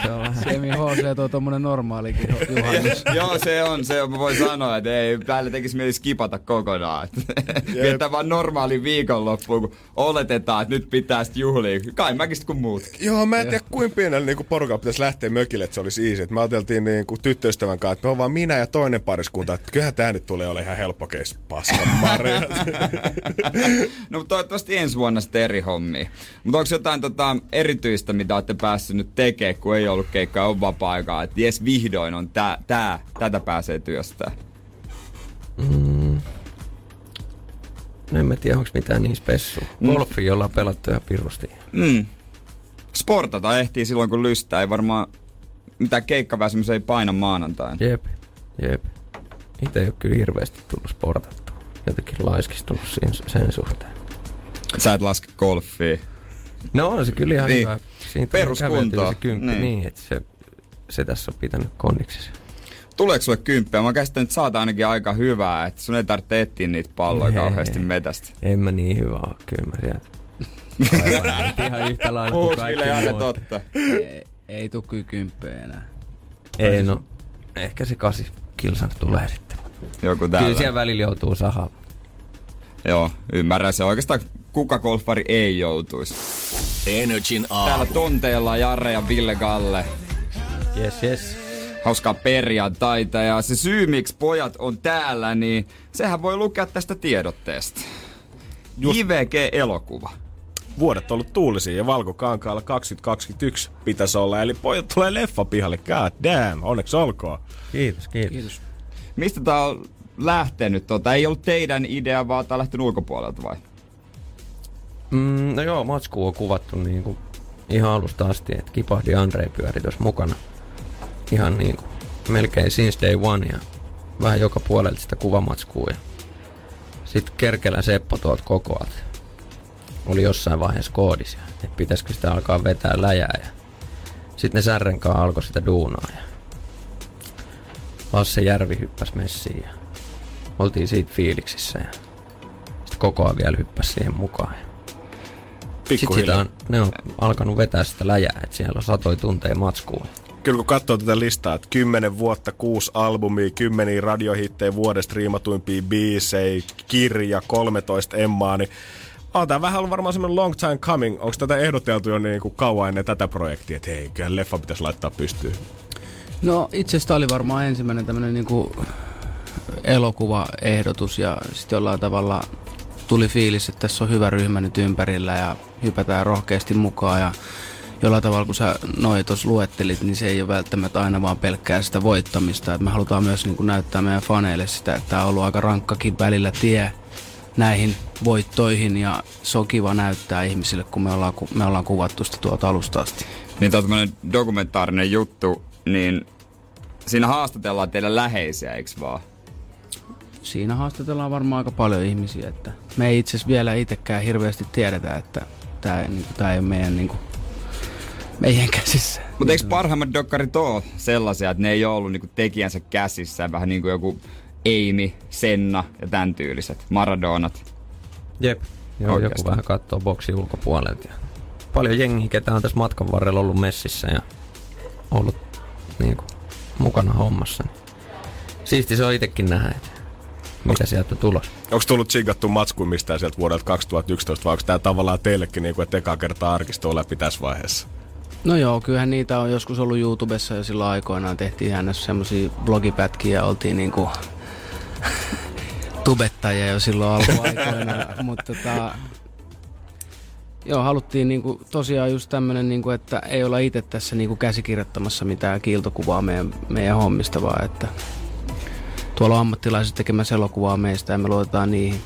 Se on vähän- Semi HC tuo tommonen normaalikin ju- juhannus. Joo, se on, se on. Mä voin sanoa, että ei, täällä tekisi mieli skipata kokonaan. Viettää vaan normaali viikonloppuun, kun oletetaan, että nyt pitää sit juhlia. Kai mäkin sit kuin muutkin. Joo, mä en tiedä kuinka pienellä niin porukalla pitäisi lähteä mökille, että se olisi easy. Et me ajateltiin niin kuin tyttöystävän kanssa, että me on vaan minä ja toinen pariskunta, että kyllähän tää nyt tulee olemaan ihan helppo case, paskan. No toivottavasti ensi vuonna sitten eri hommia. Mutta onko jotain tota, erityistä, mitä olette päässyt nyt tekemään, kun ei ollut keikkaa, on vapaa-aikaa, että jes vihdoin on tää, tää, tätä pääsee työstää. Mm. No en mä tiedä, onko mitään niin spessu. Golfi, jolla on pelattu ihan pirusti. Mm. Sportata ehtii silloin, kun lystää. Ei varmaan mitään keikkaväsymys ei paina maanantain. Jep, jep. Itse ei ole kyllä hirveästi tullut sportattua. Jotenkin laiskistunut sen suhteen. Sä et laske golfia. No on se kyllä ihan Niin. hyvä. Siitä Peruskuntoa. Se kymppi, Niin. niin. että se, se tässä on pitänyt kondiksessa. Tuleeko sulle kymppiä? Mä käsitän, että saat ainakin aika hyvää, että sun ei tarvitse etsiä niitä palloja Ei. kauheasti metästä. En mä niin hyvä ole, kyllä mä sieltä. Niitä ihan yhtä lailla kuin kaikki kyllä aina muut. totta. ei, ei tuu kyllä kymppejä enää. Ei no, ehkä se kasi kilsan tulee sitten. Joku Kyllä täällä. siellä välillä joutuu sahaa. Joo, ymmärrän se. Oikeastaan kuka golfari ei joutuisi. Energin Täällä aamu. tonteella Jarre ja Ville Galle. Yes, yes. Hauskaa perjantaita ja se syy miksi pojat on täällä, niin sehän voi lukea tästä tiedotteesta. Just- JVG-elokuva. Vuodet on ollut tuulisia ja Valkokankaalla 2021 pitäisi olla. Eli pojat tulee leffa pihalle. God damn, onneksi olkoon. Kiitos, kiitos. Kiitos. Mistä tää on lähtenyt? Tota, ei ollut teidän idea, vaan on lähtenyt ulkopuolelta vai? Mm, no joo, matsku on kuvattu niin kuin ihan alusta asti, että Kipahdi Andre pyöri tuossa mukana. Ihan niin kuin melkein since day one ja vähän joka puolelta sitä kuvamatskua. Ja sitten Kerkelän Seppo tuolta kokoat. Oli jossain vaiheessa koodissa, että pitäisikö sitä alkaa vetää läjää. Ja sitten ne Särren kanssa alkoi sitä duunaa. Ja Lasse Järvi hyppäsi messiin ja oltiin siitä fiiliksissä. Ja sitten kokoa vielä hyppäsi siihen mukaan. Ja sitten on, ne on alkanut vetää sitä läjää, että siellä on satoi tunteja matskua. Kyllä kun katsoo tätä listaa, että 10 vuotta, kuusi albumia, kymmeniä radiohittejä, vuodesta riimatuimpia biisejä, kirja, 13 emmaa, niin on tämä vähän ollut varmaan semmoinen long time coming. Onko tätä ehdoteltu jo niin kuin kauan ennen tätä projektia, että hei, kyllä leffa pitäisi laittaa pystyyn? No itse asiassa tää oli varmaan ensimmäinen tämmönen niinku elokuvaehdotus ja sitten jollain tavalla tuli fiilis, että tässä on hyvä ryhmä nyt ympärillä ja hypätään rohkeasti mukaan ja jollain tavalla kun sä noin tuossa luettelit, niin se ei ole välttämättä aina vaan pelkkää sitä voittamista. Et me halutaan myös niin näyttää meidän faneille sitä, että tämä on ollut aika rankkakin välillä tie näihin voittoihin ja se on kiva näyttää ihmisille, kun me ollaan, me ollaan kuvattu sitä tuolta alusta asti. Niin tää on dokumentaarinen juttu, niin siinä haastatellaan teidän läheisiä, eiks vaan? Siinä haastatellaan varmaan aika paljon ihmisiä. Että me ei itse asiassa vielä itsekään hirveästi tiedetä, että tämä niin tää ei ole meidän, niin kuin, meidän käsissä. Mutta eikö parhaimmat dokkarit ole sellaisia, että ne ei ole ollut niinku tekijänsä käsissä, vähän niin kuin joku Amy, Senna ja tämän tyyliset, Maradonat. Jep. Joo, Oikeastaan. joku vähän katsoo boksi ulkopuolelta. Ja paljon jengiä, ketä on tässä matkan varrella ollut messissä ja ollut niin kuin, mukana hommassa. Niin Siisti se on itsekin nähdä, että mitä sieltä on tulos. Onko tullut tsinkattu matsku mistään sieltä vuodelta 2011 vai onko tämä tavallaan teillekin niin kuin, että eka kertaa arkistoa läpi tässä vaiheessa? No joo, kyllähän niitä on joskus ollut YouTubessa jo silloin aikoinaan. Tehtiin ihan semmosia blogipätkiä ja oltiin niinku tubettajia jo silloin alkuaikoina. Mutta tota, joo, haluttiin niinku, tosiaan just tämmönen, niinku, että ei olla itse tässä niinku käsikirjoittamassa mitään kiiltokuvaa meidän, meidän hommista, vaan että tuolla on ammattilaiset tekemässä elokuvaa meistä ja me luotetaan niihin.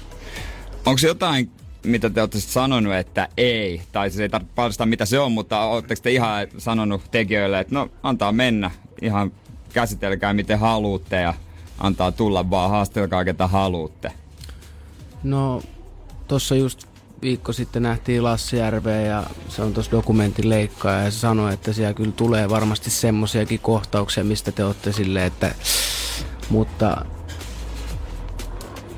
Onko jotain, mitä te olette sanonut, että ei? Tai se ei tarvitse paljastaa, mitä se on, mutta oletteko te ihan sanonut tekijöille, että no, antaa mennä, ihan käsitelkää miten haluatte ja antaa tulla vaan, haastelkaa ketä haluatte. No, tossa just viikko sitten nähtiin Lassi Järveä ja se on tuossa dokumentin leikkaaja ja se sanoi, että siellä kyllä tulee varmasti semmosiakin kohtauksia, mistä te olette silleen, että mutta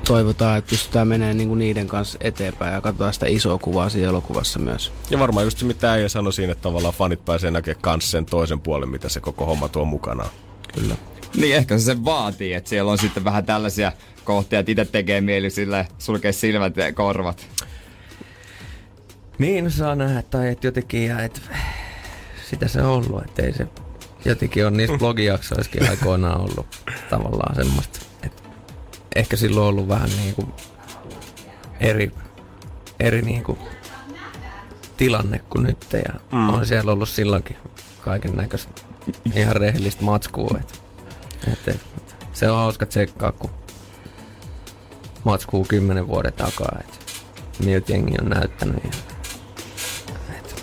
toivotaan, että pystytään menemään niinku niiden kanssa eteenpäin ja katsotaan sitä isoa kuvaa siinä elokuvassa myös. Ja varmaan just se, mitä äijä sanoi siinä, että tavallaan fanit pääsee näkemään kans sen toisen puolen, mitä se koko homma tuo mukanaan. Kyllä. Niin ehkä se sen vaatii, että siellä on sitten vähän tällaisia kohtia, että itse tekee mieli sille sulkea silmät ja korvat. Niin, no saa nähdä, tai että jotenkin, ja et, sitä se on ollut, että ei se jotenkin on niissä blogijaksoissakin aikoinaan ollut tavallaan semmoista, että ehkä silloin on ollut vähän niin kuin eri, eri niin kuin tilanne kuin nyt, ja Mm. on siellä ollut silloinkin kaiken näköistä ihan rehellistä matskua, että, että, että se on hauska tsekkaa, kun matskuu kymmenen vuoden takaa, että miltä jengi on näyttänyt ja että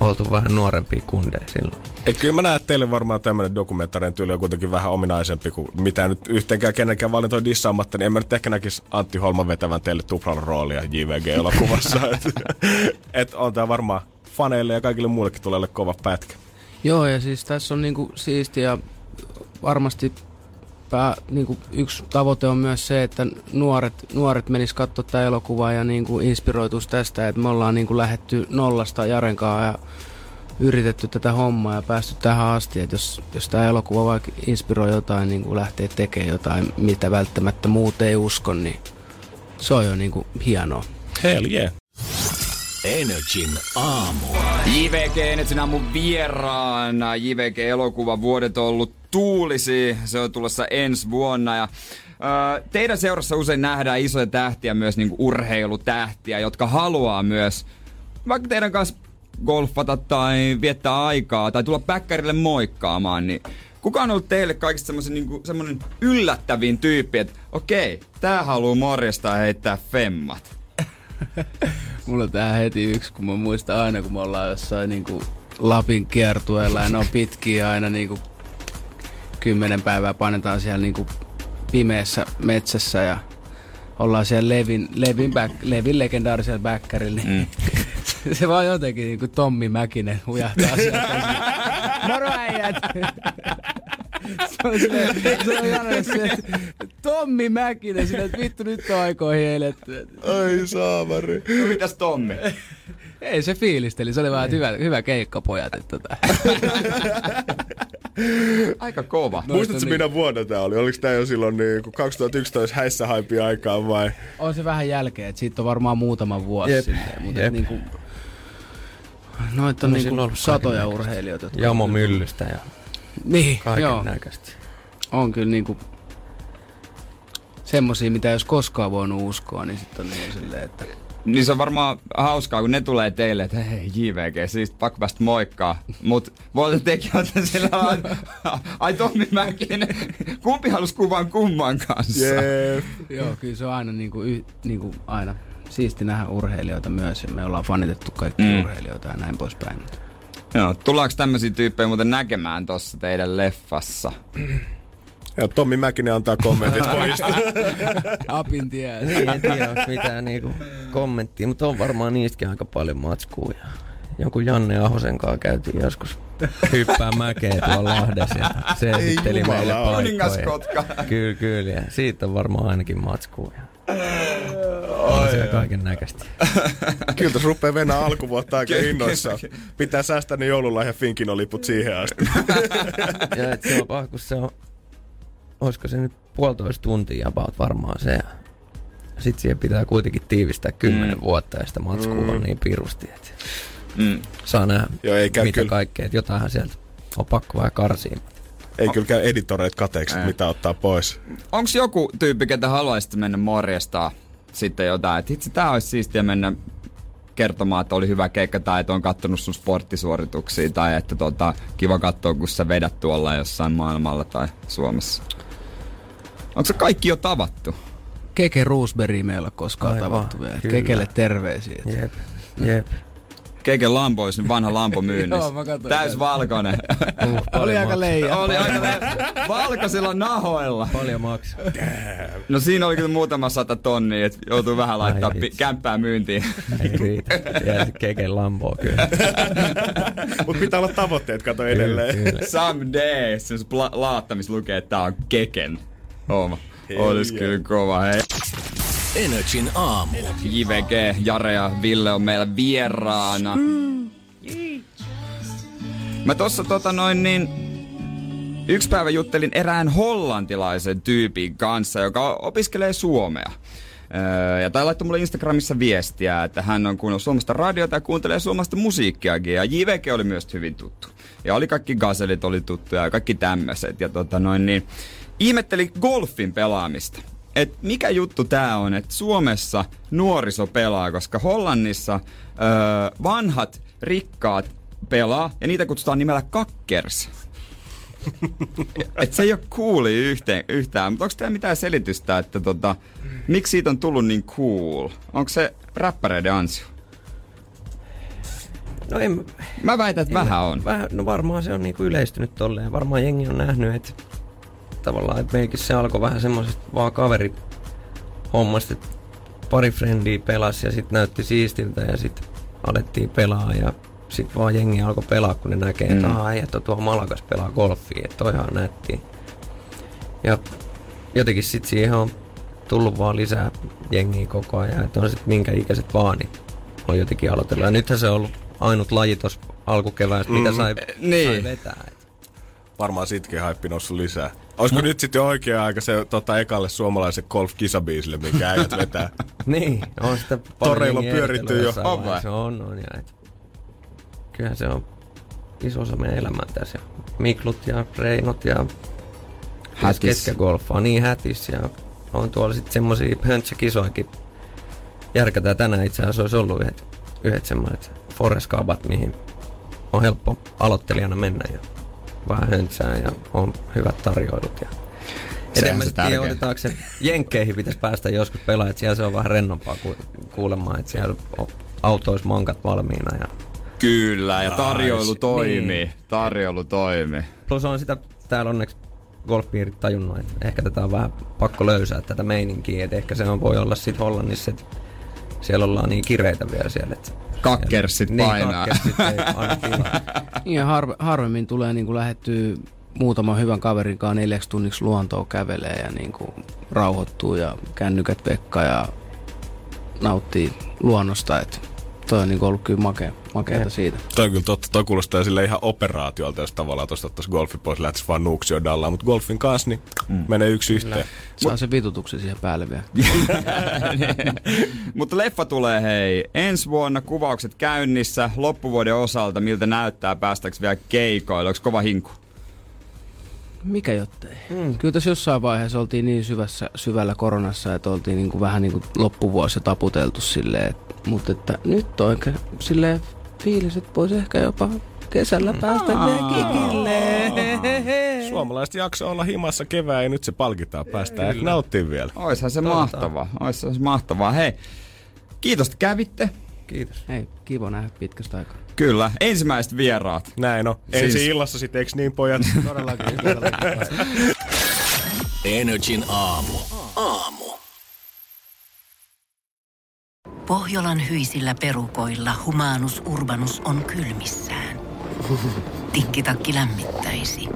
oltu vähän nuorempia kundeja silloin. Et kyllä mä näen, teille varmaan tämmöinen dokumentaarinen tyyli on kuitenkin vähän ominaisempi kuin mitä nyt yhteenkään kenenkään valintoja dissaamatta, niin en mä nyt ehkä näkisi Antti Holman vetävän teille tuplalla roolia JVG-elokuvassa. et, et on tää varmaan faneille ja kaikille muillekin tulee kova pätkä. Joo, ja siis tässä on niinku siistiä ja varmasti pää, niinku yksi tavoite on myös se, että nuoret, nuoret menis katsoa tätä elokuvaa ja niinku inspiroitus tästä, että me ollaan niinku lähetty nollasta Jarenkaa ja yritetty tätä hommaa ja päästy tähän asti, että jos, jos tämä elokuva vaikka inspiroi jotain, niin kuin lähtee tekemään jotain, mitä välttämättä muut ei usko, niin se on jo niin kuin hienoa. Hell yeah. Energin aamu. JVG Enetsin aamun vieraana. JVG-elokuva vuodet on ollut tuulisi. Se on tulossa ensi vuonna. Ja, ö, teidän seurassa usein nähdään isoja tähtiä, myös niinku urheilutähtiä, jotka haluaa myös vaikka teidän kanssa golfata tai viettää aikaa tai tulla päkkärille moikkaamaan, niin kuka on ollut teille kaikista semmoisen semmoinen yllättävin tyyppi, että okei, tää haluaa morjesta heittää femmat. Mulla on tää heti yksi, kun mä muistan aina, kun me ollaan jossain niinku Lapin kiertueella ja ne on pitkiä aina niinku kymmenen päivää painetaan siellä niinku pimeässä metsässä ja ollaan siellä Levin, Levin, back, Levin legendaarisella bäkkärillä. Niin Mm. se vaan jotenkin niinku Tommi Mäkinen hujahtaa sieltä. Moro äijät! se on, silleen, se on se, että Tommi Mäkinen, sille, että vittu nyt on aikoihin eletty. Ai saamari. No mitäs Tommi? Ei se fiilisteli, se oli vähän hyvä, hyvä keikka pojat. Että tota. Aika kova. Muistatko niin. minä vuonna tää oli? Oliko tää jo silloin niin kuin 2011 häissä haipi aikaan vai? On se vähän jälkeen, että siitä on varmaan muutama vuosi Jep, silleen, mutta jep. niinku, noita on No, silloin ollut satoja urheilijoita. jotka- Jamo Myllystä ja Niin, joo. kaiken näköistä. On kyllä niinku semmosia, mitä jos koskaan voinut uskoa, niin sitten on niin silleen, että Niin se on varmaan hauskaa, kun ne tulee teille, että hei JVG, siis pakko päästä moikkaa. Mut voi tekin olette sillä lailla, ai Tommi Mäkinen, kumpi halus kuvan kumman kanssa? Jep. joo, kyllä se on aina niinku, y, niinku aina siisti nähdä urheilijoita myös ja me ollaan fanitettu kaikki Mm. urheilijoita ja näin poispäin. Joo, tullaanko tämmöisiä tyyppejä muuten näkemään tossa teidän leffassa? Ja Tommi Mäkinen antaa kommentit pojista. Apin tie. Niin, en tiedä, onko mitään niinku kommenttia, mutta on varmaan niistäkin aika paljon matskua. Ja joku Janne Ahosen kanssa käytiin joskus hyppää mäkeä tuolla Lahdessa ja se esitteli meille paikkoja. Kyllä, kyllä. Ja siitä on varmaan ainakin matskua. On siellä kaiken näköistä. Kyllä tässä rupeaa venää alkuvuotta aika innoissaan. Pitää säästää ne joululahja Finkin liput siihen asti. Ja et se on paha, kun se on, olisiko se nyt puolitoista tuntia about varmaan se. Sitten siihen pitää kuitenkin tiivistää kymmenen mm. vuotta ja sitä matskua mm. on niin pirusti, että Mm. saa nähdä Joo, ei käy mitä kyllä. kaikkea. Että jotainhan sieltä on pakko vähän karsia. Ei kyllä käy editoreet kateeksi, Ei. mitä ottaa pois. Onko joku tyyppi, ketä haluaisitte mennä morjestaa sitten jotain, että itse tää olisi siistiä mennä kertomaan, että oli hyvä keikka tai että on kattonut sun sporttisuorituksia tai että tota, kiva katsoa, kun sä vedät tuolla jossain maailmalla tai Suomessa. Onko se kaikki jo tavattu? Keke Roosberry meillä koskaan Aivan, tavattu vielä. kyllä. Kekelle terveisiä. Jep, jep. Keiken Lambo olisi vanha Lambo myynnissä. Joo, mä Täys valkoinen. Oli aika leija. Oli aika le- valkoisilla nahoilla. Paljon maksaa. No siinä oli kyllä muutama sata tonnia, että joutuu vähän laittaa Ai pi- kämppää myyntiin. Se keken lamboa kyllä. Mutta pitää olla tavoitteet, kato edelleen. Kyllä, kyllä. Someday, se on pla- laatta, missä lukee, että tää on keken. Homma. Olis kyllä kova, hei. Energin aamu. JVG, Jare ja Ville on meillä vieraana. Mä tossa tota noin niin... Yksi päivä juttelin erään hollantilaisen tyypin kanssa, joka opiskelee suomea. Öö, ja tai laittoi mulle Instagramissa viestiä, että hän on kuunnellut suomasta radiota ja kuuntelee suomasta musiikkiakin. Ja JVG oli myös hyvin tuttu. Ja oli kaikki gazelit oli tuttuja ja kaikki tämmöiset. Ja tota noin niin, ihmetteli golfin pelaamista. Et mikä juttu tää on, että Suomessa nuoriso pelaa, koska Hollannissa öö, vanhat, rikkaat pelaa ja niitä kutsutaan nimellä kakkers. Et se ei ole cooli yhteen, yhtään, mutta onko teillä mitään selitystä, että tota, miksi siitä on tullut niin cool? Onko se räppäreiden ansio? No en, Mä väitän, että vähän on. Vähän, no varmaan se on niinku yleistynyt tolleen. Varmaan jengi on nähnyt, että tavallaan, että meilläkin se alkoi vähän semmoisesta vaan kaveri hommasta, että pari frendiä pelasi ja sitten näytti siistiltä ja sitten alettiin pelaa ja sitten vaan jengi alkoi pelaa, kun ne näkee, että Mm. on tuohon Malakas pelaa golfia, että toihan on nättiä. Ja jotenkin sitten siihen on tullut vaan lisää jengiä koko ajan, että on sitten minkä ikäiset vaan, niin on jotenkin aloitellut. Ja nythän se on ollut ainut laji tuossa alkukeväästä, mitä Mm. sai, niin. sai vetää. Et Varmaan sitkin haippi noussut lisää. Olisiko nyt sitten oikea aika se tota, ekalle suomalaisen golf-kisabiisille, minkä äijät vetää? Niin, on sitä Toreilla on jengiä pyöritty eritellyt jo. vai? vaiheessa. On, on. Ja et, kyllähän se on iso osa meidän elämää tässä. Miklut ja Reinot ja Hätis. ketkä golfaa niin hätis. Ja on tuolla sitten semmosia höntsäkisoikin. Järkätään tänään itse asiassa olisi ollut yhdet, yhdet semmoiset Forest mihin on helppo aloittelijana mennä ja vähän höntsää ja on hyvät tarjoilut. Ja Enemmän se se tiedä, tärkeä. odotetaanko se Jenkkeihin pitäisi päästä joskus pelaamaan, että siellä se on vähän rennompaa ku, kuulemaan, että siellä on autoissa mankat valmiina. Ja Kyllä, ja tarjoilu toimii. Niin. Tarjoilu toimii. plus on sitä täällä onneksi golfpiirit tajunnut, että ehkä tätä on vähän pakko löysää tätä meininkiä, että ehkä se on, voi olla sit Hollannissa, että siellä ollaan niin kireitä vielä siellä. Että Kakkersit niin, painaa. kakkersit ei. Niin ja harve, harvemmin tulee niin lähettyä muutaman hyvän kaverin kanssa neljäksi tunniksi luontoon kävelee ja niin kuin rauhoittuu ja kännykät pekka ja nauttii luonnosta. Et toi on niin ollut kyllä makea, makeata siitä. Toi on kyllä totta. Toi kuulostaa sille ihan operaatiolta, jos tavallaan tuosta ottaisi golfi pois, lähtisi vaan nuuksio dallaan. Mutta golfin kanssa, niin mm. menee yksi yhteen. Saa se vitutuksen siihen päälle vielä. Mutta leffa tulee hei ensi vuonna, kuvaukset käynnissä, loppuvuoden osalta, miltä näyttää, päästäänkö vielä keikoille, onko kova hinku? Mikä jottei? Mm. Kyllä tässä jossain vaiheessa oltiin niin syvässä, syvällä koronassa, että oltiin niin kuin vähän niin kuin loppuvuosi taputeltu silleen. Et, mutta että nyt on oikein silleen fiilis, että voisi ehkä jopa kesällä päästä kikille. Suomalaiset jakso olla himassa kevään ja nyt se palkitaan. Päästään ehkä nauttii vielä. Oishan se Toivotaan. mahtavaa, oishan se mahtavaa. Hei, kiitos, että kävitte. Kiitos. Hei, kiva nähdä pitkästä aikaa. Kyllä, ensimmäiset vieraat. Näin on. Siis- Ensi illassa sitten, eikö niin pojat? Todellakin, todellakin. Energin aamu. Aamu. Pohjolan hyisillä perukoilla humanus urbanus on kylmissään. Tikkitakki lämmittäisi.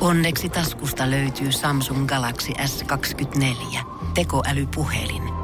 Onneksi taskusta löytyy Samsung Galaxy S24 tekoälypuhelin.